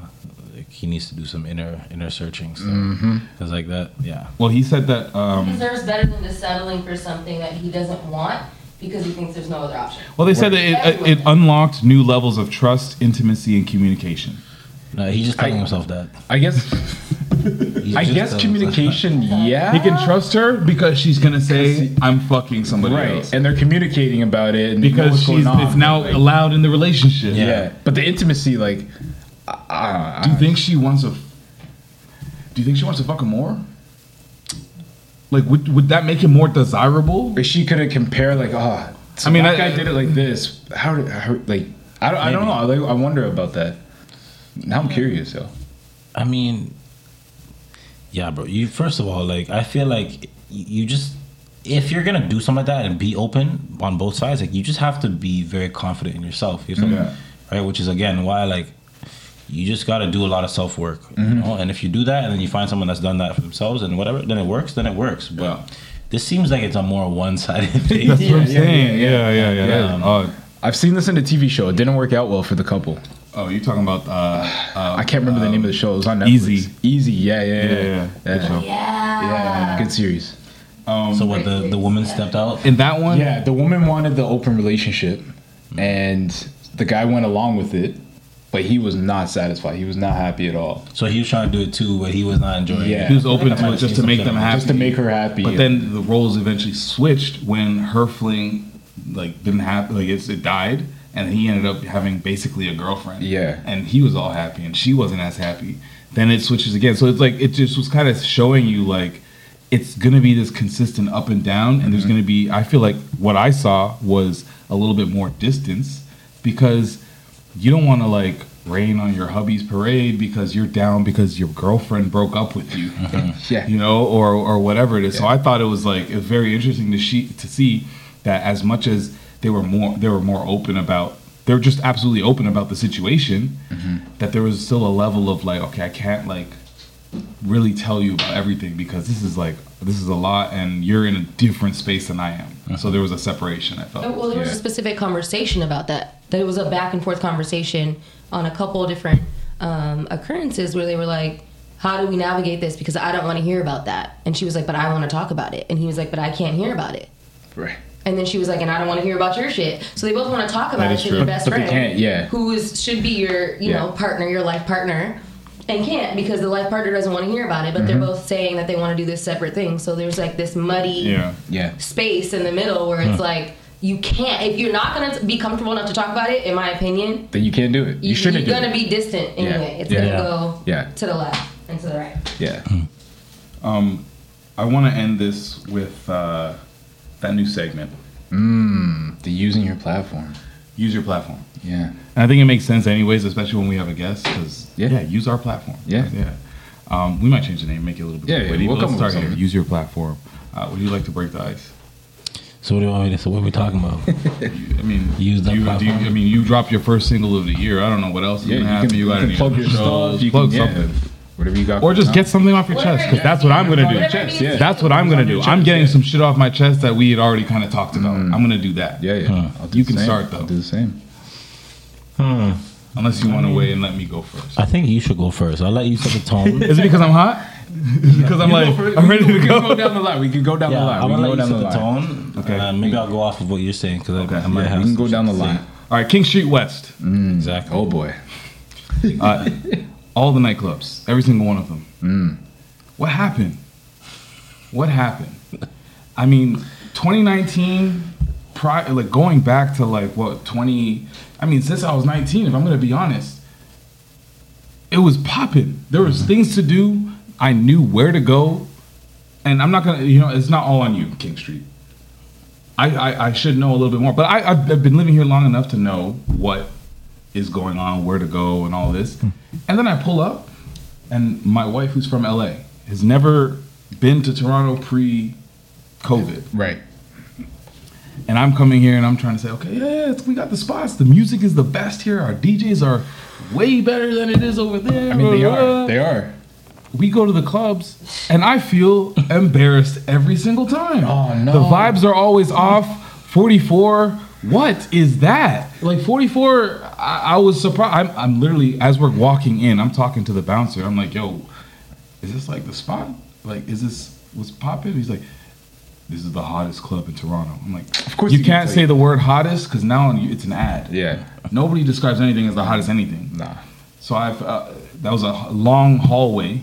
he needs to do some inner inner searching stuff. Mm-hmm. Cause like that, yeah. Well, he said that. Um, Because there's better than just settling for something that he doesn't want because he thinks there's no other option. well, they said that it, it unlocked new levels of trust, intimacy, and communication. No, he's just telling himself that. I guess [laughs] I guess communication. [laughs] Yeah. He can trust her because she's gonna say, "I'm fucking somebody Right, else," and they're communicating about it, and because she's it's now like, allowed in the relationship. Yeah. yeah. But the intimacy, like, I, I, Do you think she wants a? Do you think she wants to fuck him more? Like, would would that make him more desirable? If she could have compare, like, oh, so I mean, that I- guy did it like this. How did, how, like, I don't, I don't know. I, like, I wonder about that. Now I'm curious, though. I mean, yeah, bro. You first of all, like, I feel like you just if you're gonna do something like that and be open on both sides, like, you just have to be very confident in yourself. You know? Yeah. Right, which is again why like you just got to do a lot of self work. You know, and if you do that and then you find someone that's done that for themselves and whatever, then it works. Then it works. But Yeah. this seems like it's a more one sided [laughs] thing. That's what I'm yeah, saying. yeah, Yeah, yeah, yeah. yeah. that's odd. I've seen this in the TV show. It didn't work out well for the couple. Oh, you're talking about? Uh, uh, I can't remember the name of the show. It was on Netflix. Easy. Easy. Yeah, yeah, yeah. Yeah, yeah, Good show. Yeah. Yeah, Good series. Um, so what the the woman stepped out. in that one, Yeah, the woman wanted the open relationship, and the guy went along with it, but he was not satisfied. He was not happy at all. So he was trying to do it too, but he was not enjoying Yeah. it. he was open to it just to make them happy. Just to make her happy. But then the roles eventually switched when her fling like didn't happen. like it's, it died, and he ended up having basically a girlfriend. Yeah. and he was all happy, and she wasn't as happy. Then it switches again, so it's like it just was kind of showing you like it's gonna be this consistent up and down, and there's mm-hmm. gonna be. I feel like what I saw was a little bit more distance because you don't want to like rain on your hubby's parade because you're down because your girlfriend broke up with you [laughs] Yeah. you know, or or whatever it is. So I thought it was like it was very interesting to she, to see that as much as they were more they were more open about they were just absolutely open about the situation mm-hmm. that there was still a level of like okay I can't like really tell you about everything because this is like this is a lot and you're in a different space than I am. So there was a separation I felt. Oh, Well, there was Yeah. a specific conversation about that. There was a back and forth conversation on a couple of different um, occurrences where they were like, "How do we navigate this?" Because I don't want to hear about that, and she was like, "But I want to talk about it," and he was like, "But I can't hear about it." right. And then she was like, "And I don't want to hear about your shit." So they both want to talk about That it is to true. their But- best but they friend, can't, yeah. who is should be your you Yeah. know partner, your life partner. And can't because the life partner doesn't want to hear about it, but Mm-hmm. they're both saying that they want to do this separate thing. So there's like this muddy Yeah. Yeah. space in the middle where it's like you can't if you're not gonna be comfortable enough to talk about it in my opinion Then you can't do it. You, you, shouldn't you're do gonna it. be distant anyway it's Yeah. gonna Yeah. go Yeah. to the left and to the right Yeah. Um, I want to end this with uh, that new segment. Mm, the using your platform. Use your platform. Yeah. And I think it makes sense anyways, especially when we have a guest, because Yeah. yeah. use our platform. Yeah. yeah. Um, we might change the name, make it a little bit Yeah, more yeah, we'll but let's come start here. Use your platform. Uh, would you like to break the ice? So what do you want me to? So what are we talking about? You- [laughs] I mean, Use that you, do you, platform. I mean, you dropped your first single of the year. I don't know what else is Yeah, gonna you happen. can- you you got can any plug other your stuff, shows? you plug can- yeah. something. Whatever you got. or just get something off your chest because that's what I'm gonna do. Whatever needs yeah. to That's what I'm gonna do. I'm getting yeah. some shit off my chest that we had already kind of talked about. I'm gonna do that. Yeah, yeah. I'll do You the can same. start, though. I'll do the same. Unless you want to wait and let me go first. I think you should go first. I'll let you set the tone. [laughs] Is it because I'm hot? [laughs] Because I'm like I'm ready to We can go? go down the line. We can go down yeah, the line. I'm We gonna go let you down set the the tone. Okay. Uh, maybe I'll go off of what you're saying because Okay. I, I might Yeah, have. we can go down the shit to line. All right, King Street West. Exactly. Oh boy. Uh, [laughs] all the nightclubs, every single one of them. Mm. What happened? What happened? I mean, 2019, pri- like going back to like what 20. I mean, since I was 19, if I'm gonna be honest, it was popping. There was things to do. I knew where to go, and I'm not gonna. You know, it's not all on you, King Street. I, I, I should know a little bit more, but I, I've I've been living here long enough to know what is going on, where to go, and all this. And then I pull up, and my wife, who's from LA, has never been to Toronto pre COVID. Right. And I'm coming here and I'm trying to say, okay, yeah, we got the spots. The music is the best here. Our DJs are way better than it is over there. I mean, they are. They are. We go to the clubs, and I feel [laughs] embarrassed every single time. Oh, no. The vibes are always off. 44. What is that? Like 44. I, I was surprised. I'm, I'm literally as we're walking in, I'm talking to the bouncer. I'm like, yo, is this like the spot? Like, is this what's popping? He's like, this is the hottest club in Toronto. I'm like, Of course you can can't tell say the word hottest because now it's an ad. Yeah. Nobody describes anything as the hottest anything. Nah. So I've uh, that was a long hallway.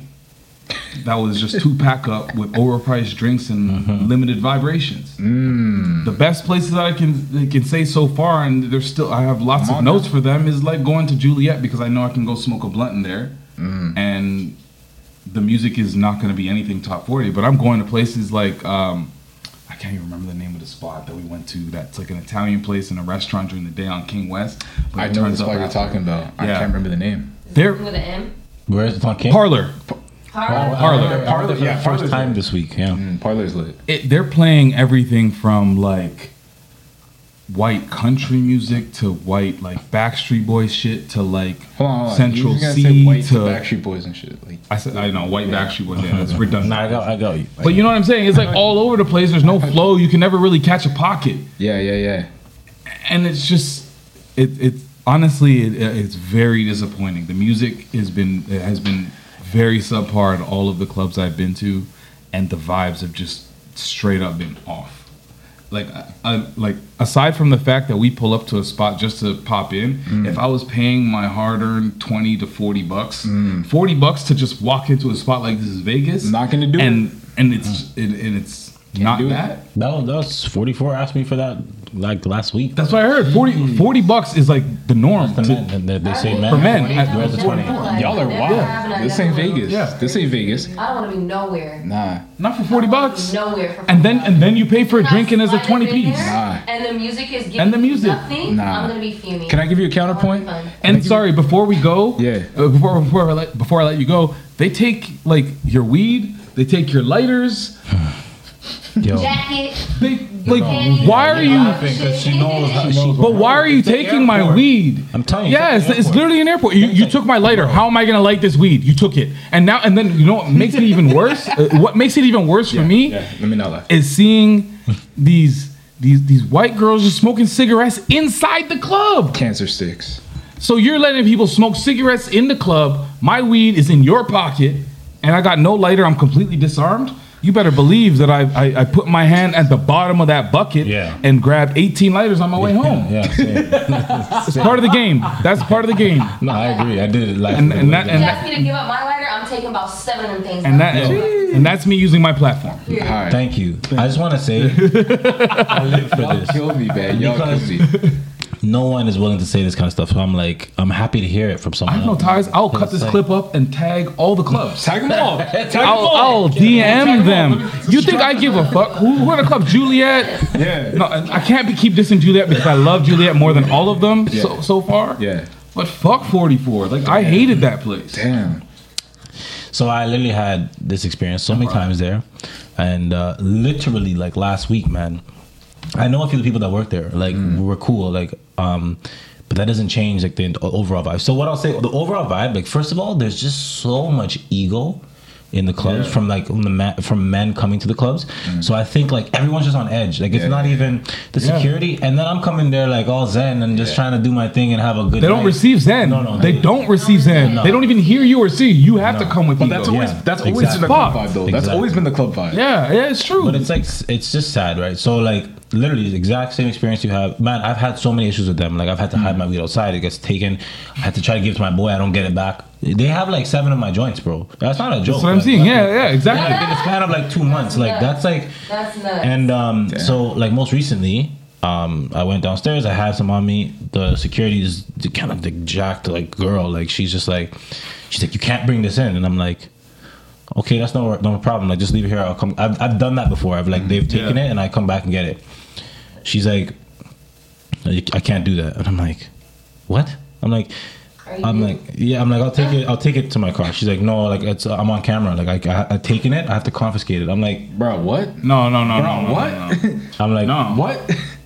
That was just two pack up with overpriced drinks and mm-hmm. limited vibrations. Mm. The best places that I can I can say so far, and there's still I have lots Come of notes for them, is like going to Juliet because I know I can go smoke a blunt in there, mm. and the music is not going to be anything top forty. But I'm going to places like um, I can't even remember the name of the spot that we went to. That's like an Italian place and a restaurant during the day on King West. But I it know turns the up spot you're talking about. I can't remember the name. They're With an M. Where is it on King? parlor. Parlor. Parlor. Parlor, Yeah, yeah, first Parlor's time lit. this week. Yeah. Mm, Parlor's lit. it, they're playing everything from like white country music to white like Backstreet Boys shit to like Hold on, hold on. Central you gonna C white to Backstreet Boys and shit. Like, I said I know white Backstreet Boys. Yeah, that's [laughs] redundant. Nah, I got, I got you. But you know what I'm saying? It's like all over the place. There's no flow. You can never really catch a pocket, yeah, yeah, yeah. and it's just it. It's honestly it, it's very disappointing. The music has been it has been very subpar at all of the clubs I've been to, and the vibes have just straight up been off. Like, I, I, like aside from the fact that we pull up to a spot just to pop in, Mm. if I was paying my hard-earned twenty to forty bucks, forty bucks to just walk into a spot like this is Vegas, Mm. Not gonna do and, it. and it's and, and it's not do that. That was, that was 44 asked me for that like last week. That's what I heard. 40, 40 bucks is like the norm. For men, and they, they say men. For men, at- at the 20. Y'all are wild. This ain't Vegas. Yeah. This ain't Vegas. I don't want to be nowhere. Nah. not for forty bucks. Nowhere for And then and then you pay for a drink and as a twenty piece. Nah. And the music is giving And the music. nothing. Nah. I'm gonna be fuming. Can I give you a counterpoint? And sorry, before we go, Yeah. uh, before before I let before I let you go, they take like your weed, they take your lighters. [sighs] [sighs] [sighs] Yo. Jacket. They like candy, why are you? Because she knows how she But why are you taking my airport. weed? I'm telling you, Yeah, it's it's, the it's airport. literally an airport. You, you took my lighter. How am I gonna light this weed? You took it, and now and then you know what makes it even worse? [laughs] Uh, what makes it even worse for me Yeah. Let me not laugh. is seeing these these these white girls just smoking cigarettes inside the club. Cancer sticks. So you're letting people smoke cigarettes in the club. My weed is in your pocket, and I got no lighter. I'm completely disarmed. You better believe that I, I, I put my hand at the bottom of that bucket Yeah. and grabbed 18 lighters on my way home. Yeah, [laughs] same. It's part of the game. That's part of the game. no, I agree. I did it last And- week. and that- You and asked me to give up my lighter. I'm taking about seven of them things. And that and that's me using my platform. All right. Thank you. I just want to say, [laughs] I live for this. Y'all this. killed me, man. Y'all Because- killed me. [laughs] No one is willing to say this kind of stuff. So I'm like, I'm happy to hear it from someone. I someone. have no ties. I'll cut this like- clip up and tag all the clubs. Tag [laughs] them all. Tag them I'll, all. I'll DM them. You think I give a fuck? Who, who are the club? Juliet. Yeah. No, I can't be, keep dissing Juliet because I love Juliet more than all of them so so far. Yeah. But fuck 44. Like I hated that place. Damn. So I literally had this experience so many times there, and uh, literally like last week, man. I know a few people that work there. Like Mm. we were cool. Like, um, but that doesn't change like the overall vibe. So what I'll say, the overall vibe, like first of all, there's just so much ego in the clubs Yeah. from like from the man, from men coming to the clubs. So I think like everyone's just on edge. Like it's Yeah. not even the Yeah. security, and then I'm coming there like all zen and just trying to do my thing and have a good. They don't receive Zen. No, no, they no. don't receive Zen. No. They don't even hear you or see you. You have to come with But ego. that's always Yeah, that's always exactly. been the club Fuck. vibe though. That's always been the club vibe. yeah, yeah, it's true. But it's like it's just sad, right? So like literally the exact same experience you have. Man, I've had so many issues with them. Like I've had to hide my weed outside. It gets taken. I had to try to give it to my boy. I don't get it back. They have like seven of my joints, bro. That's not a joke. that's what I'm Like, seeing. Yeah, yeah, Yeah, exactly. like in the span of like two months. Like that's like That's nuts. and um, so like most recently, um, I went downstairs. I had some on me. The security is the kind of the jacked like girl. Like she's just like, she's like, you can't bring this in, and I'm like. Okay, that's no no problem. Like, just leave it here. I'll come. I've, I've done that before. I've like they've taken Yeah. it and I come back and get it. She's like, I can't do that, and I'm like, what? I'm like, I'm good? like, yeah. I'm like, I'll take it. I'll take it to my car. She's like, no, like it's I'm on camera. Like I, I I've taken it. I have to confiscate it. I'm like, Bro, what? No, no, no, Bro, no, no, what? no, no. [laughs] I'm like, No. What? [laughs]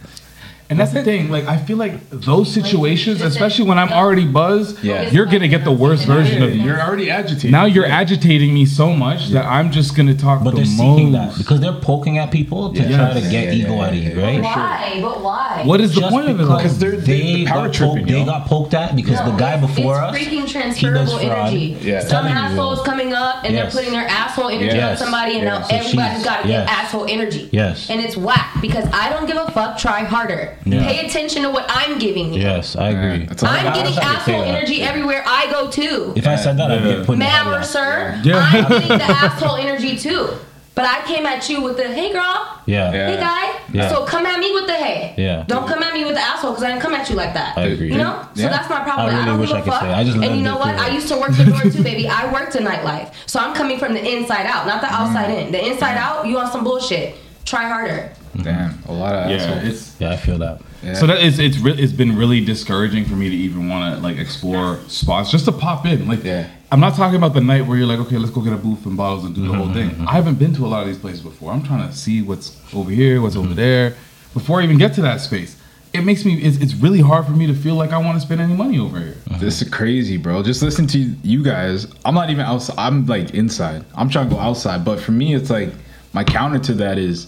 And that's the thing. Like, I feel like those situations, especially when I'm already buzzed, Yeah. you're gonna get the worst version of you. You're already agitated. Now you're agitating me so much that I'm just gonna talk But the they're seeking that because they're poking at people to Yeah. try to get Yeah, ego yeah, out of yeah, you, yeah. right? why? But why? What is the Just point of it? because Because they're- they, they're power got tripping, poked, they got poked at because No, the guy before it's us, freaking he transferable does energy. Yeah. Some Telling assholes coming up and Yes. they're putting their asshole energy Yes. on somebody, and Yeah. now So everybody's she's- got to get asshole energy. Yes. and it's whack because I don't give a fuck. Try harder. Yeah. Pay attention to what I'm giving you. Yes, I agree. Yeah. I'm I- I getting wish I could say asshole that. energy everywhere I go too. If I said that, I'd get put in the Ma'am or sir, Yeah. I'm getting the asshole energy too. But I came at you with the hey girl, Yeah, Yeah. hey guy. Yeah. So come at me with the hey. Yeah. Don't come at me with the asshole because I didn't come at you like that. I agree. You know? So that's my problem. I really don't wish give a I could fuck. say. I just and you know what? through I used to work the door too, baby. I worked in nightlife. So I'm coming from the inside out, not the outside mm. in. The inside out, you on some bullshit. Try harder. Damn, a lot of yeah, assholes. it's Yeah, I feel that. Yeah. so that is it's re- it's been really discouraging for me to even want to like explore spots just to pop in. Like, Yeah. I'm not talking about the night where you're like, okay, let's go get a booth and bottles and do the whole Mm-hmm, thing. I haven't been to a lot of these places before. I'm trying to see what's over here, what's Mm-hmm. over there, before I even get to that space. It makes me it's, it's really hard for me to feel like I want to spend any money over here. This is crazy, bro. Just listen to you guys. I'm not even outside. I'm like inside. I'm trying to go outside. But for me, it's like my counter to that is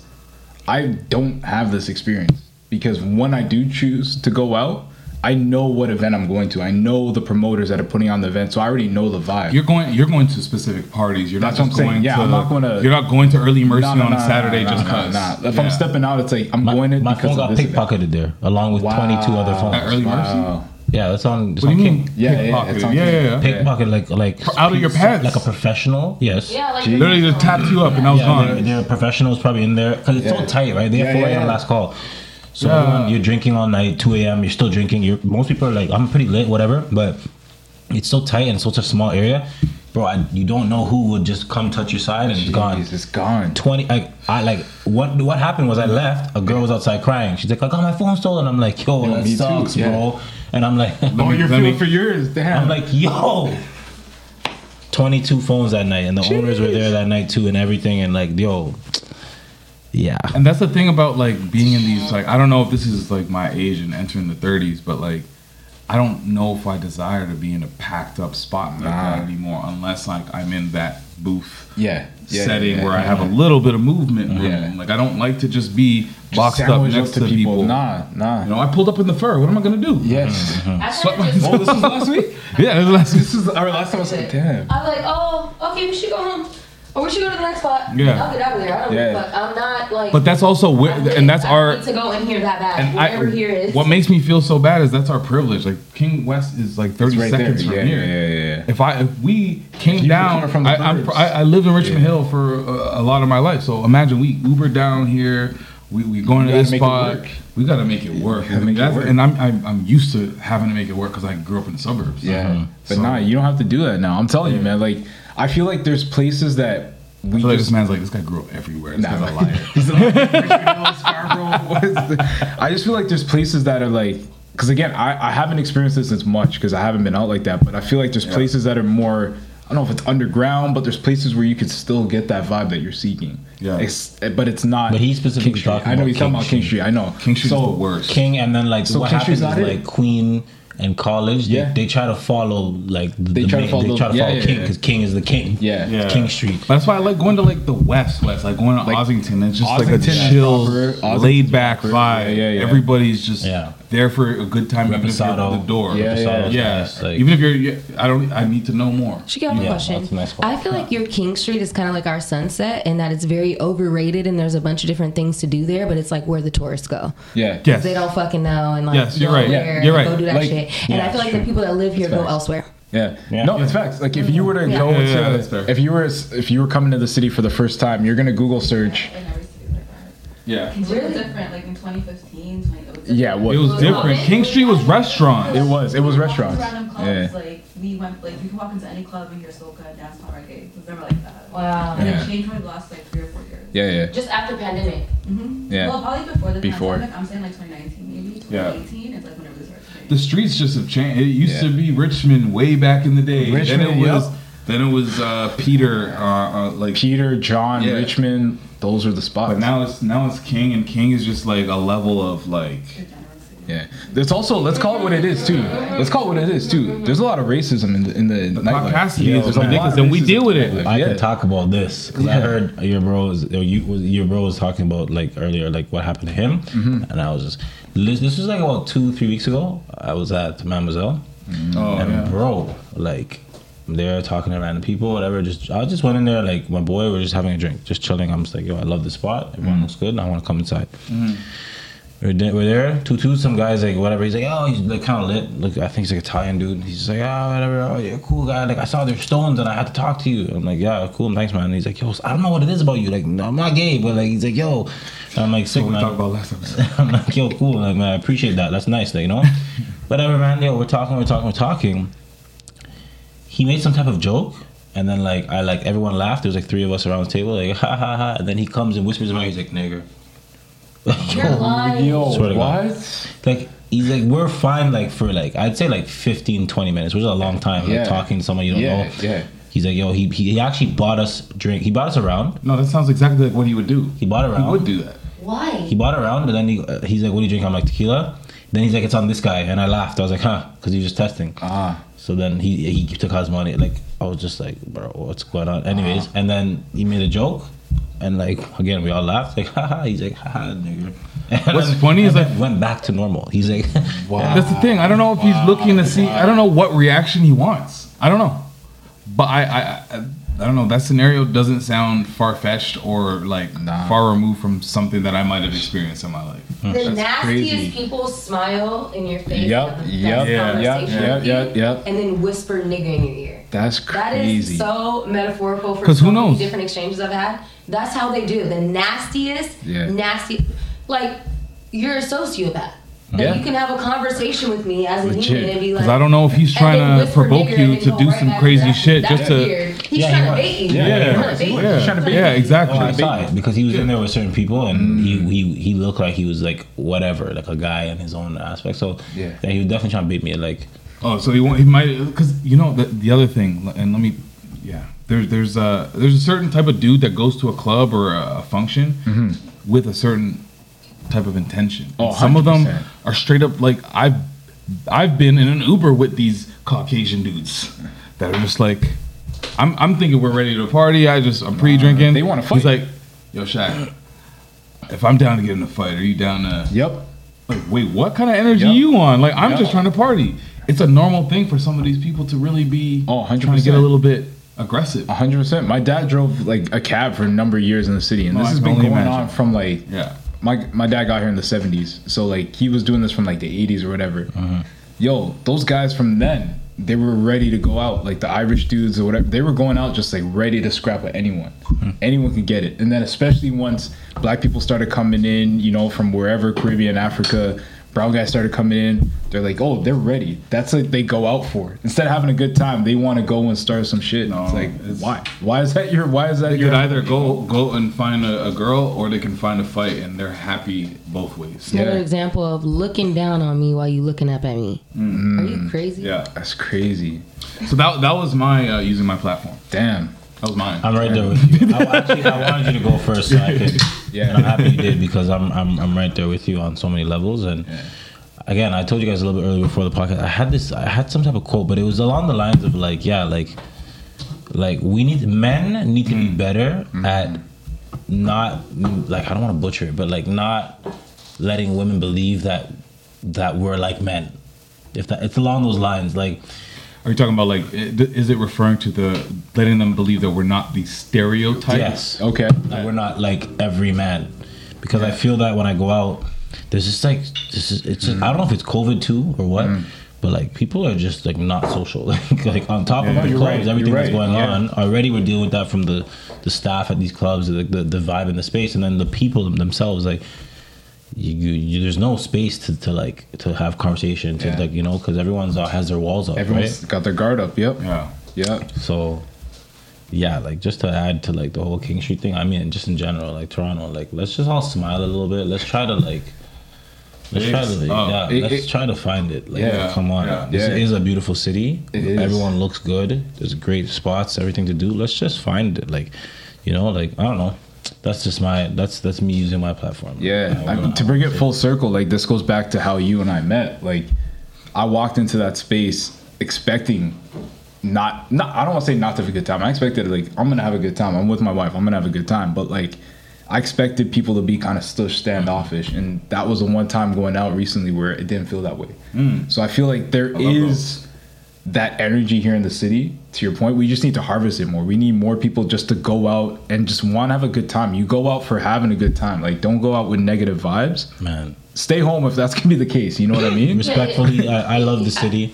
I don't have this experience because when I do choose to go out, I know what event I'm going to. I know the promoters that are putting on the event, so I already know the vibe. You're going. You're going to specific parties. You're That's not what just I'm saying. going. Yeah, to, I'm not gonna- You're not going to early mercy No, no, on no, a Saturday no, just no, because. no. If I'm stepping out, it's like I'm My, going in my because phone got pickpocketed there, along with Wow. 22 other At phones. early mercy. Wow. Yeah, that's on. It's What do on you King. mean? Yeah, yeah, it's on yeah, King. yeah, yeah. Pickpocket like like Out of your pants. like a professional. Yes. Yeah, like Gee. Literally just tapped you up and I was Yeah, they're, gone. they're professionals probably in there because it's Yeah. so tight, right? They have Yeah, 4 a.m. yeah. last call. So Yeah. everyone, you're drinking all night, 2 a.m. You're still drinking. You're most people are like, I'm pretty lit, whatever. But it's so tight and such a small area, bro. I, you don't know who would just come touch your side and it's gone. Jeez, it's gone. 20 like I like what what happened was I left a girl was outside crying she's like I got my phone stolen I'm like yo Yeah, that me too, sucks yeah. And I'm like Oh, you're feeling for yours. Damn. I'm like yo 22 phones that night and the owners were there that night too and everything and like yo yeah And that's the thing about like being in these like I don't know if this is like my age and entering the 30s, but like I don't know if I desire to be in a packed up spot like Nah. that uh-huh. anymore unless like I'm in that booth yeah. yeah setting yeah, where I have yeah. a little bit of movement room. Yeah. Like I don't like to just be Just boxed up sandwich next to people. Nah, nah. You know, I pulled up in the fur. What am I gonna do? yes. Mm-hmm. Mm-hmm. I Sweat kinda just- [laughs] oh, this was last week. Yeah, it was last This is our last time. I was [laughs] like, damn. I'm like, oh, okay, we should go home. Or we should go to the next spot. Yeah. I'll get out of there. I don't yeah. fuck. I'm not like. But that's also where, I'm and that's I our need to go in here that bad. and I, Whatever here is. what makes me feel so bad is that's our privilege. Like King West is like 30 It's right there. seconds from Yeah, here. yeah, yeah, yeah. If I if we came If you down, from the I, I'm, burbs. I I lived in Richmond Yeah. Hill for a, a lot of my life. So imagine we Uber down here. We we going to gotta this spot. We got to make it work. gotta make it That's- work. And I'm, I'm I'm used to having to make it work because I grew up in the suburbs. Yeah, uh-huh. but So- nah, you don't have to do that now. I'm telling you, man. Like, I feel like there's places that we I feel like just this man's like this guy grew up everywhere. This Nah, guy's a [laughs] man. liar. He's like, Scarborough, what is the- I just feel like there's places that are like, because again, I, I haven't experienced this as much because I haven't been out like that. But I feel like there's places that are more. I don't know if it's underground, but there's places where you could still get that vibe that you're seeking. Yeah. It's, but it's not. But he's specifically King Street. talking I know about he's talking King about King Street. Street. I know King Street so, is the worst. King and then like So what King happens is like Queen in college, Yeah. they, they try to follow like the, They the try to follow- they try to yeah, follow yeah, King yeah. because King is the king. Yeah. Yeah. King Street. That's why I like going to like the West West, like going to Like, Ossington. It's just like a chill, laid back vibe. Yeah, yeah, yeah. Everybody's just Yeah. There for a good time, even if you're at the door. Yeah, yeah. Reposado's yeah. nice, like- even if you're, yeah, I don't. I need to know more. She got a Yeah, question. that's a nice one. I feel like your King Street is kind of like our Sunset, and that it's very overrated, and there's a bunch of different things to do there, but it's like where the tourists go. Yeah. Yes. They don't fucking know, and like Yes, you're right. Yeah, you're right. Go do that Like, shit, and yeah, I feel like true. the people that live here go facts. elsewhere. Yeah. Yeah. No, it's facts. Like if you were to Yeah. go Yeah, to, yeah, if you were if you were coming to the city for the first time, you're gonna Google search. in every city like. Yeah. It's really different. Like in 2015, 20, it was. Yeah, It was different. King Street was restaurants. It was. It was We walked into restaurants. Random clubs, Yeah. Like we went, like you can walk into any club and hear soca, dance hall, reggae. It was never like that. Wow. And Yeah. it changed for the last like three or four years. Yeah, yeah. Just after pandemic. Mm-hmm. Yeah. Well, probably before the Before. pandemic. I'm saying like 2019, maybe Yeah. 2018 is like when it really started. The streets just have changed. It used Yeah. to be Richmond way back in the day. Richmond, then it was. yep. Then it was uh, Peter. Uh, uh, like Peter, John, Yeah. Richmond, those are the spots. But now it's now it's King, and King is just like a level of like. yeah. There's also let's call it what it is too. Let's call it what it is too. There's a lot of racism in the in the, The nightlife. caucasity Yeah, is there's a lot ridiculous, of and we deal with it. I Yeah. could talk about this because I heard your bros, or you, was your bro was talking about like earlier, like what happened to him, Mm-hmm. and I was just this, this was like about two, three weeks ago. I was at Mademoiselle, Oh and yeah. bro, like they're talking to random people, whatever. Just I just went in there, like my boy, we're just having a drink, just chilling. I'm just like, yo, I love this spot. Everyone mm. looks good. and I want to come inside. Mm-hmm. We're, there, we're there, two two. Some guys like whatever. He's like, oh, he's like kind of lit. Look, I think he's like Italian dude. He's just like, oh, whatever. Oh, you're a cool guy. Like I saw their stones and I had to talk to you. I'm like, yeah, cool, thanks, man. And he's like, yo, I don't know what it is about you. Like, no, I'm not gay, but like, he's like, yo. And I'm like, sick, What we man. talked about last episode. [laughs] I'm like, yo, cool. Like, man, I appreciate that. That's nice, like, you know? [laughs] Whatever, man. Yo, we're talking, we're talking, we're talking. He made some type of joke, and then, like, I, like, everyone laughed. There was, like, three of us around the table, like, [laughs] ha, ha, ha. And then he comes and whispers in my ear, he's like, nigger. You're [laughs] lying. Yo, Swear to God. what? Like, he's like, we're fine, like, for, like, I'd say, like, 15, 20 minutes, which is a long time, like, talking to someone you don't Yeah, know. yeah. He's like, yo, he, he he actually bought us drink. He bought us around. No, that sounds exactly like what he would do. He bought He around. would do that. Why? He bought it around, and then he, uh, he's like, "What do you drink?" I'm like, "Tequila." Then he's like, "It's on this guy," and I laughed. I was like, "Huh," because he was just testing. Ah. So then he he took money. Like I was just like, "Bro, what's going on?" Anyways, uh-huh. and then he made a joke, and like again, we all laughed. Like, [laughs] haha. He's like, haha, nigga. [laughs] And What's then- funny is like- went back to normal. He's like, [laughs] wow. That's the thing. I don't know if he's looking to see. I don't know what reaction he wants. I don't know. But I, I, I, I don't know. That scenario doesn't sound far fetched or like Nah. far removed from something that I might have experienced in my life. The hmm. That's nastiest crazy. people smile in your face. Yep, have the yep, best yeah, yeah, conversation yeah, with yeah, you, yeah. And then whisper nigger in your ear. That's crazy. That is so metaphorical for so who many knows? different exchanges I've had. That's how they do. The nastiest, Yeah. nasty. Like, you're a sociopath. Like, Yeah. You can have a conversation with me as a Legit. human and be like. Because I don't know if he's trying to provoke you to do right some crazy that. shit That's just to. He's Yeah, he trying to was. bait you. Yeah, He's yeah. trying to bait. Yeah, trying yeah, exactly. I saw it because he was in there with certain people, and mm. he, he he looked like he was like whatever, like a guy in his own aspect. So Yeah. he was definitely trying to beat me. Like, Oh, so he won't, he might because you know the, the other thing, and let me, yeah. There's there's a there's a certain type of dude that goes to a club or a, a function mm-hmm. with a certain type of intention. Oh, And some of them 100%. Are straight up like I've I've been in an Uber with these Caucasian dudes that are just like, I'm I'm thinking we're ready to party. I just I'm pre-drinking. they wanna fight. He's like, Yo, Shaq, if I'm down to get in a fight, are you down to? Yep. Like, wait, what kind of energy Yep. you on? Like, I'm Yep. just trying to party. It's a normal thing for some of these people to really be Oh, 100%. trying to get a little bit aggressive. hundred percent. My dad drove like a cab for a number of years in the city, and No, this I has been going imagine. on from like Yeah. My my dad got here in the seventies, so like he was doing this from like the eighties or whatever. Mm-hmm. Yo, those guys from then, they were ready to go out. Like the Irish dudes or whatever, they were going out just like ready to scrap with anyone. Mm-hmm. Anyone could get it. And then especially once black people started coming in, you know, from wherever Caribbean, Africa, brown guys started coming in. They're like, oh, they're ready. That's like they go out for. Instead of having a good time, they want to go and start some shit. No, it's like, it's- why? Why is that your? Why is that They your? could either go go and find a, a girl, or they can find a fight, and they're happy both ways. Yeah. Another example of looking down on me while you looking up at me. Are you crazy? Yeah. That's crazy. So that that was my uh, using my platform. Damn. That was mine. I'm right there with you. I, [laughs] actually, I wanted you to go first, so I could. Yeah. And I'm happy you did because I'm I'm I'm right there with you on so many levels, and again, I told you guys a little bit earlier before the podcast. I had this, I had some type of quote, but it was along the lines of like, yeah, like, like we need men need to be mm. better mm-hmm. at not like I don't want to butcher it, but like not letting women believe that that we're like men. If that, it's along those lines, like. Are you talking about like? Is it referring to the letting them believe that we're not the stereotype? Yes. Okay. That we're not like every man, because I feel that when I go out, there's just like this is it's just, I don't know if it's COVID too or what, mm. but like people are just like not social. [laughs] Like like on top Yeah, of the clubs, right, everything you're that's right, going yeah. on already, we're dealing with that from the the staff at these clubs, the the, the vibe in the space, and then the people themselves like. You, you, you, there's no space to, to like to have conversation to Yeah. like you know because everyone's uh, has their walls up Everyone's right got their guard up. Yep. Yeah. Yep. so yeah, like just to add to like the whole King Street thing, I mean just in general, like Toronto, like let's just all smile a little bit. Let's try to like let's try to oh, yeah, it- let's it- try to find it. Like Yeah. come on. Yeah. This Yeah. is a beautiful city. It is. Everyone looks good. There's great spots, everything to do. Let's just find it. Like, you know, like I don't know. That's just my that's that's me using my platform. Yeah, I mean, to bring it full circle, like this goes back to how you and I met. Like, I walked into that space expecting not, not I don't want to say not to have a good time. I expected like I'm gonna have a good time. I'm with my wife. I'm gonna have a good time. But like, I expected people to be kind of still standoffish, and that was the one time going out recently where it didn't feel that way. Mm. So I feel like there I is that energy here in the city. To your point, we just need to harvest it more. We need more people just to go out and just want to have a good time. You go out for having a good time. Like, don't go out with negative vibes. man. Stay home if that's gonna be the case. You know what I mean? [laughs] Respectfully, I, I love the city.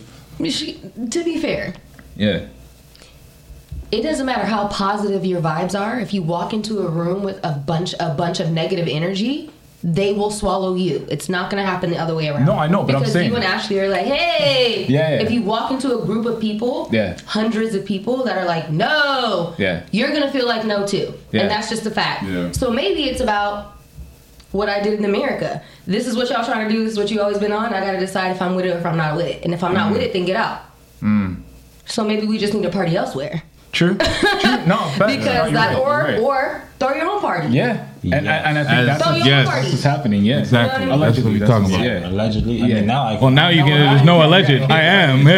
She- To be fair, Yeah. it doesn't matter how positive your vibes are. If you walk into a room with a bunch a bunch of negative energy, they will swallow you. It's not going to happen the other way around. No, I know, but I'm because saying- you and Ashley are like, hey. Yeah, yeah. If you walk into a group of people, Yeah. hundreds of people that are like, no. Yeah. You're gonna feel like no too, Yeah. and that's just a fact. Yeah. So maybe it's about what I did in America. This is what y'all trying to do. This is what you always been on. I gotta decide if I'm with it or if I'm not with it. And if I'm not with it, then get out. Mm. So maybe we just need to party elsewhere. True. True. No, fact. Because you're that right, or right. or throw your own party. yeah. And, and, and I think As- that's, Throw what, your yes. that's what's happening. Yeah. Exactly. You know what I mean? That's what we're talking about. yeah. Allegedly, I Yeah. mean now I Well, now you can. There's no alleged. I am. [laughs]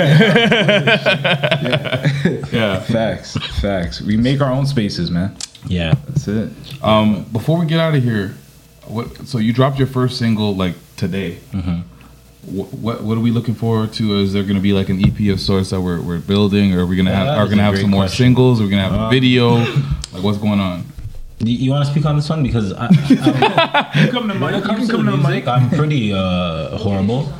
Yeah. yeah. Facts. Facts. We make our own spaces, man. yeah. That's it. Um, before we get out of here, what? So you dropped your first single like today. What, what what are we looking forward to? Is there going to be like an EP of sorts that we're, we're building, or are we gonna Yeah, have are gonna have great some more question. singles? Are we gonna have a Uh, video? [laughs] like what's going on? You, you want to speak on this one because I, I, [laughs] Come to when it comes to the music, I'm pretty uh, horrible.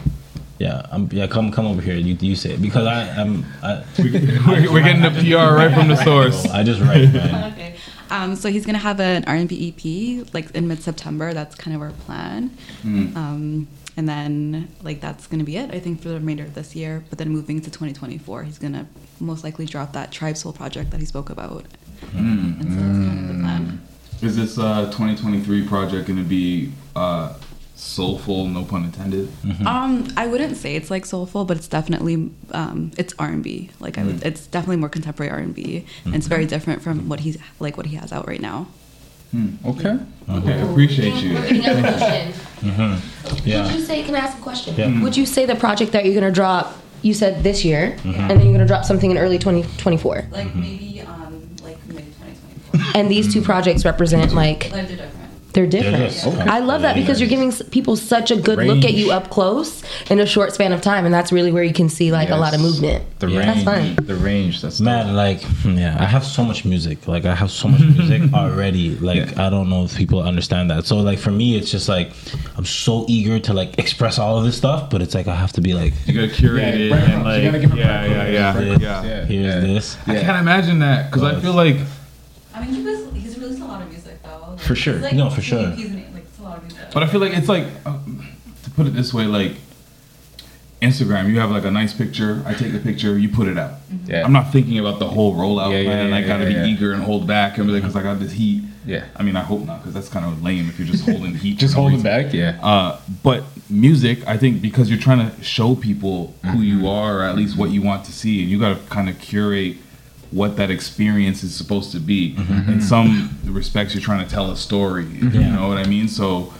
Yeah, I'm, yeah. Come come over here. You you say it because I I'm I, We're, we're getting the PR right from the source. I just write, man. [laughs] Okay. Um, so he's gonna have an R&B EP like in mid-September. That's kind of our plan. Hmm. Um, and then like that's gonna be it. I think for the remainder of this year. But then moving to 2024, he's gonna most likely drop that Tribe Soul project that he spoke about. Hmm. And so that's kind of the plan. Is this uh 2023 project going to be uh soulful? No pun intended. Um, I wouldn't say it's like soulful, but it's definitely um, it's R and B. Like I would, it's definitely more contemporary R and B, and it's very different from what he's like what he has out right now. Okay. Okay, appreciate you. We're getting a question. Would Yeah. you say? Can I ask a question? Yeah. Would you say the project that you're gonna drop? You said this year, Mm-hmm. and then you're gonna drop something in early 2024. Like maybe um, like mid 2024. And these two projects represent like Like they're different. they're okay. I love that because you're giving people such a good look at you up close in a short span of time, and that's really where you can see like a lot of movement. The Yeah. range. That's fun. The range. That's Man, like, [laughs] yeah, I have so much music. Like, I have so much music [laughs] already. Like, I don't know if people understand that. So, like, for me, it's just like I'm so eager to like express all of this stuff, but it's like I have to be like, You gotta curate Yeah, it breadcrumbs. and You like gotta give 'em yeah, yeah, yeah, this, yeah. Yeah. here's Yeah. this. I can't imagine that because I feel like I mean, he was he's released a lot of music though. For sure. Like, No, for sure. He's, like it's a lot of music. But I feel like it's like, uh, to put it this way, like Instagram. You have like a nice picture. I take a picture. You put it out. Yeah. I'm not thinking about the whole rollout, Yeah, yeah, man. yeah, I gotta yeah, be yeah. eager and hold back and because I got this heat. Yeah. I mean, I hope not because that's kind of lame if you're just holding heat. [laughs] Just holding reason. back. Yeah. Uh, but music, I think, because you're trying to show people who Mm-hmm. you are, or at least what you want to see, and you got to kind of curate what that experience is supposed to be. Mm-hmm. In some respects, you're trying to tell a story. You know what I mean? So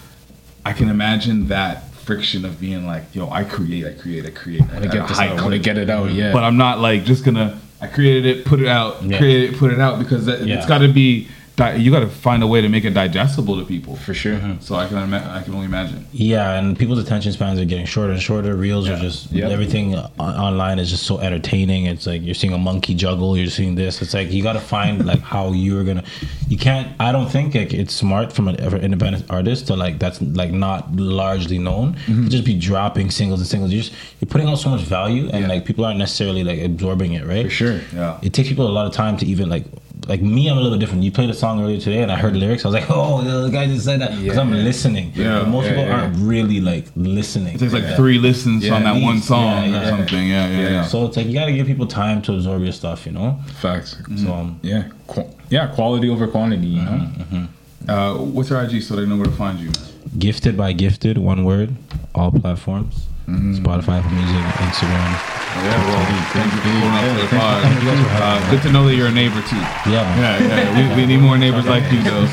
I can imagine that friction of being like, yo, I create, I create, I create. I get this out, I wanna get it out, yeah. But I'm not like just gonna. I created it, put it out, Yeah. create it, put it out because that, Yeah. it's got to be. Di- You got to find a way to make it digestible to people. For sure. So I can ima- I can only imagine. Yeah, and people's attention spans are getting shorter and shorter. Reels are just Yep. everything on- online is just so entertaining. It's like you're seeing a monkey juggle, you're seeing this. It's like you got to find [laughs] like how you're gonna. You can't. I don't think like it's smart from an ever independent artist to like that's like not largely known. Mm-hmm. Just be dropping singles and singles. You're just you're putting out so much value, and like people aren't necessarily like absorbing it, right? For sure. Yeah. It takes people a lot of time to even like. Like me, I'm a little bit different. You played a song earlier today, and I heard the lyrics. I was like, [laughs] "Oh, the guy just said that." Because I'm listening. Yeah. But most Yeah, people yeah. aren't really like listening. It takes like Yeah. three listens Yeah, on that at one song Yeah, or something. Yeah, yeah, yeah. So it's like you gotta give people time to absorb your stuff, you know. Facts. So um, Yeah. Qu- yeah. Quality over quantity. You know. Uh, what's your IG so they know where to find you? GiftedbyGifted, one word, all platforms, Spotify, Apple Music, Instagram. Yeah, well, thank you for pulling up to the pod. Uh, good to know that you're a neighbor too. Yeah. Yeah, yeah. We, we need more neighbors like you, though. [laughs]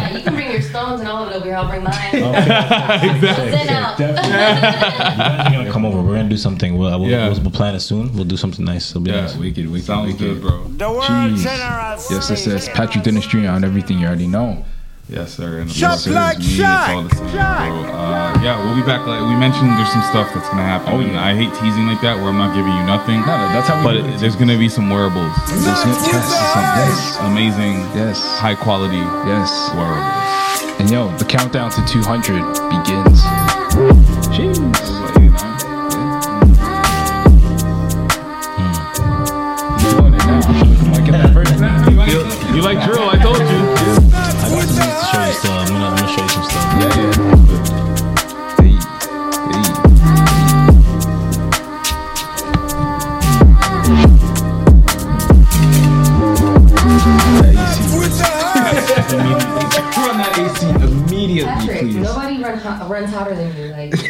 Yeah, you can bring your stones and all of it over here. I'll bring mine. exactly. Send out. You guys are gonna come over. We're gonna do something. We'll, we'll, Yeah. we'll, we'll plan it soon. We'll do something nice. It'll be Yeah. nice. Wicked. Wicked. Sounds wicked. good, bro. The world Jeez. general Yes, this is Patrick Dennis Jr. on everything you already know. Yes, sir. And Shop yes, sir, like it's me. It's Shaq. all the same, bro. Uh, yeah, we'll be back. Like we mentioned, there's some stuff that's gonna happen. Oh, yeah. I hate teasing like that, where I'm not giving you nothing. No, no, that's how we But do it. it, there's gonna be some wearables. There's no test. Some, yes. Amazing, Yes. high quality Yes. wearables. And yo, the countdown to 200 begins. Jeez. What, 89? He's doing it now. Am I getting that first now? You, you like drill? I told you. To show. I'm gonna, I'm gonna show you some stuff. Yeah, yeah. Hey, hey. with the high. Run that AC immediately, Patrick, please. nobody run hot, runs hotter than you.